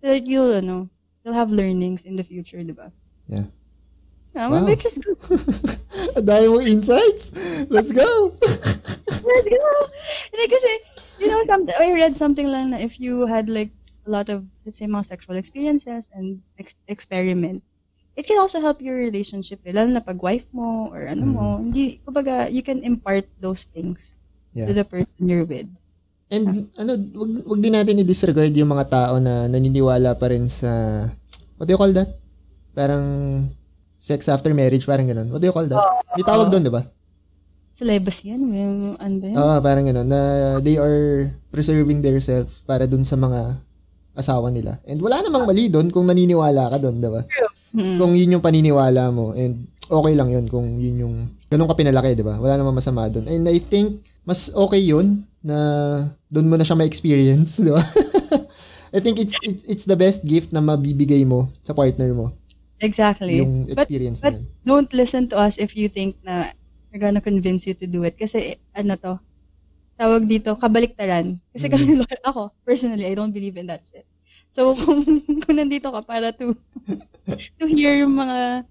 So that you'll, ano, you'll have learnings in the future, di ba? Yeah. Yeah, Wow. is good. Ang dami mong insights. Let's go. Let's go! Hindi kasi, you know, some, I read something lang na if you had like a lot of, let's say, mga sexual experiences and ex- experiments, it can also help your relationship, eh, lalo na pag wife mo or ano mo, hindi, kumbaga, you can impart those things Yeah. to the person you're with. And ano, wag, wag din natin i-disregard yung mga tao na naniniwala pa rin sa, what do you call that? Parang sex after marriage, parang ganun. What do you call that? May tawag doon, di ba? Celibacy yan, may, ano ba yun? Oo, parang ganun, na they are preserving their self para dun sa mga asawa nila. And wala namang mali doon kung naniniwala ka doon, di ba? Mm. Kung yun yung paniniwala mo, and okay lang yun kung yun yung, ganun ka pinalaki, di ba? Wala namang masama doon. And I think, mas okay yun na doon mo na siya ma-experience, [LAUGHS] di ba? I think it's, it's it's the best gift na mabibigay mo sa partner mo, Exactly. yung But, experience but na yun. don't listen to us if you think na we're gonna convince you to do it. Kasi, ano to, tawag dito, kabaliktaran. Kasi kami, [LAUGHS] ako, personally, I don't believe in that shit. So, [LAUGHS] kung, kung nandito ka para to, [LAUGHS] to hear yung mga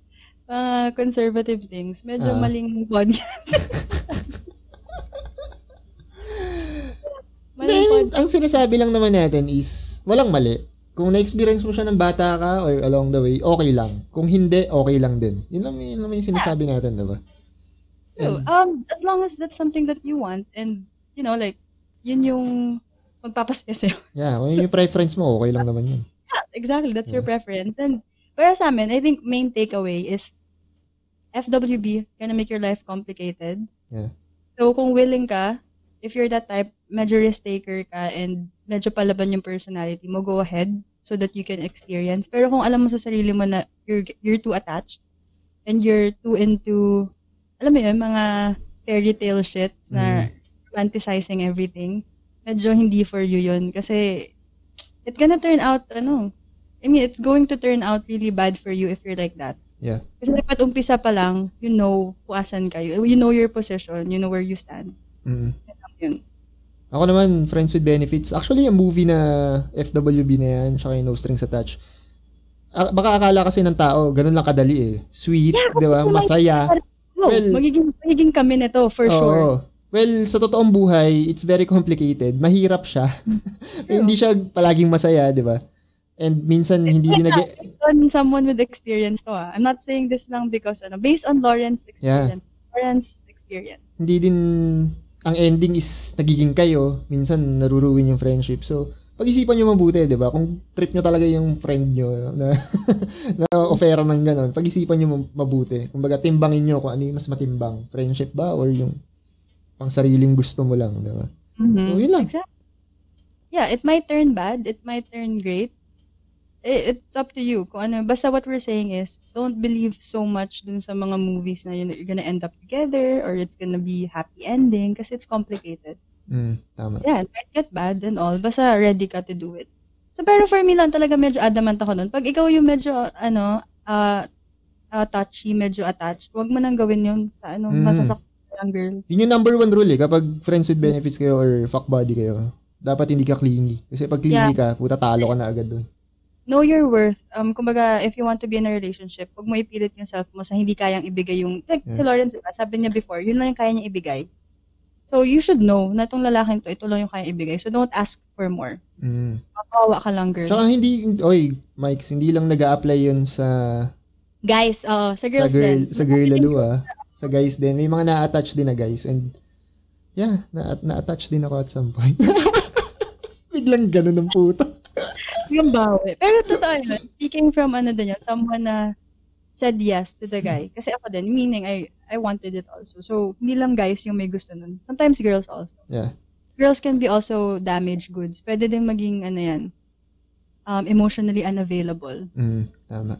mga conservative things, medyo Ah. maling podcast. Hindi, I mean, ang sinasabi lang naman natin is, walang mali. Kung na-experience mo siya ng bata ka or along the way, okay lang. Kung hindi, okay lang din. Yun lang, yun lang yung sinasabi natin, diba? True. Um, as long as that's something that you want and, you know, like, yun yung magpapasaya sa'yo. [LAUGHS] Yeah, kung yun yung preference mo, okay lang naman yun. Exactly, that's your preference. And para sa amin, I think main takeaway is FWB gonna make your life complicated. Yeah. So kung willing ka, if you're that type, medyo risk taker ka and medyo palaban yung personality mo, go ahead so that you can experience. Pero kung alam mo sa sarili mo na you're, you're too attached and you're too into, alam mo yun, mga fairy tale shits na romanticizing everything, medyo hindi for you yun. Kasi it's gonna turn out, ano, I mean, it's going to turn out really bad for you if you're like that. Yeah. Kasi dapat umpisa pa lang, you know kung asan kayo. You know your position, you know where you stand. Mm. Yun. Ako naman, Friends with Benefits. Actually, yung movie na FWB na yan, tsaka yung No Strings Attached, ah, baka akala kasi ng tao, ganun lang kadali eh. Sweet, Yeah, di ba? Masaya. Oh, Well- magiging, magiging kami nito, for Oo. sure. Well, sa totoong buhay, it's very complicated. Mahirap siya. [LAUGHS] hindi siya palaging masaya, di ba? And minsan hindi din nag Based on someone with experience to ah. I'm not saying this lang because, ano, based on Lauren's experience. Lauren's experience. hindi din ang ending is nagiging kayo, minsan naruruin yung friendship. So, pag-isipan nyo mabuti, di ba? Kung trip nyo talaga yung friend nyo [LAUGHS] na, na offera ng ganon, pag-isipan nyo mabuti. Kumbaga, timbangin nyo kung ano yung mas matimbang. Friendship ba or yung pang sariling gusto mo lang, di ba? Mhm. So, yun lang. Exactly. Yeah, it might turn bad. It might turn great. I- It's up to you. Kung ano, basta what we're saying is, don't believe so much dun sa mga movies na yun, you're gonna end up together or it's gonna be happy ending kasi it's complicated. Mm, tama. Yeah, it might get bad and all. Basta ready ka to do it. So, pero for me lang talaga medyo adamant ako nun. Pag ikaw yung medyo, ano, ah ah, touchy, medyo attached, wag mo nang gawin yun sa ano, Mm. masasaktan girl. Yun yung number one rule eh. Kapag friends with benefits kayo or fuck buddy kayo, dapat hindi ka clingy. Kasi pag clingy ka, puta talo ka na agad dun. Know your worth. Um, kumbaga, if you want to be in a relationship, huwag mo ipilit yung self mo sa hindi kayang ibigay yung, like, si Yeah. Lawrence, diba, sabi niya before, yun lang yung kaya niya ibigay. So, you should know na itong lalaking to, ito lang yung kaya ibigay. So, don't ask for more. Mm. Makawa ka lang, girl. Tsaka hindi, oy, Mike, hindi lang nag apply yun sa Guys, oh, sa sa girls girl, din. sa girl lalo ah. Sa guys din. May mga na-attach din na guys. And, yeah, na- na-attach din ako at some point. [LAUGHS] Biglang ganun ng puto. Yung bawi. Pero totoo yun. Speaking from ano din yan, someone na said yes to the guy. Kasi ako din, meaning I I wanted it also. So, hindi lang guys yung may gusto nun. Sometimes girls also. Yeah. Girls can be also damaged goods. Pwede din maging ano yan, um, emotionally unavailable. Mm, tama.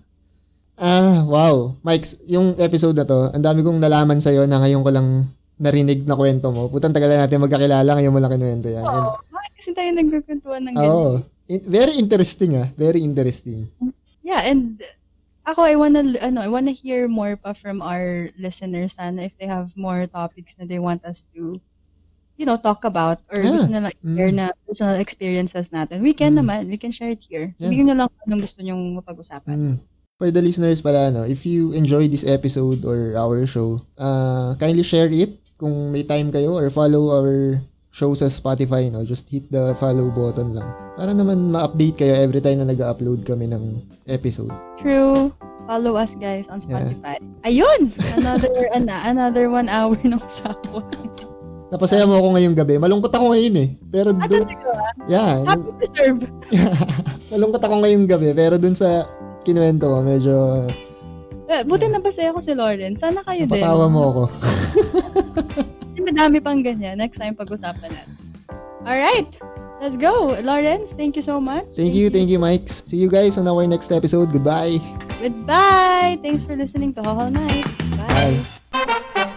Ah, wow. Mike, yung episode na to, ang dami kong nalaman sa'yo na ngayon ko lang narinig na kwento mo. Putang tagal na natin magkakilala, ngayon mo lang kinuwento yan. Oo. Bakit kasi tayo nagkukwentuhan ng ganyan? Oo. In- very interesting ah. Very interesting. Yeah, and ako, I wanna, ano, I wanna hear more pa from our listeners sana if they have more topics na they want us to, you know, talk about or Yeah. gusto nila share Mm. na personal experiences natin. We can Mm. naman. We can share it here. Yeah. Sabihin nyo lang kung anong gusto nyong mapag-usapan. Mm. For the listeners pala, no, if you enjoy this episode or our show, uh, kindly share it kung may time kayo or follow our show sa Spotify, no? Just hit the follow button lang. Para naman ma-update kayo every time na nag-upload kami ng episode. True. Follow us guys on Spotify. Ayun! Another, [LAUGHS] ana, another one hour ng usapan. Napasaya mo ako ngayong gabi. Malungkot ako ngayon eh. Pero Ah, dun, yeah, Happy to serve. [LAUGHS] malungkot ako ngayong gabi. Pero dun sa kinuwento ko, medyo Eh, Buti nabasaya ko si Lauren. Sana kayo din. patawa mo ako. [LAUGHS] Madami pang ganyan. Next time pag-usapan natin. Alright. Let's go. Lawrence, thank you so much. Thank you, thank you, Mike. See you guys on our next episode. Goodbye. Goodbye. Thanks for listening to Hall Night. Bye. Bye.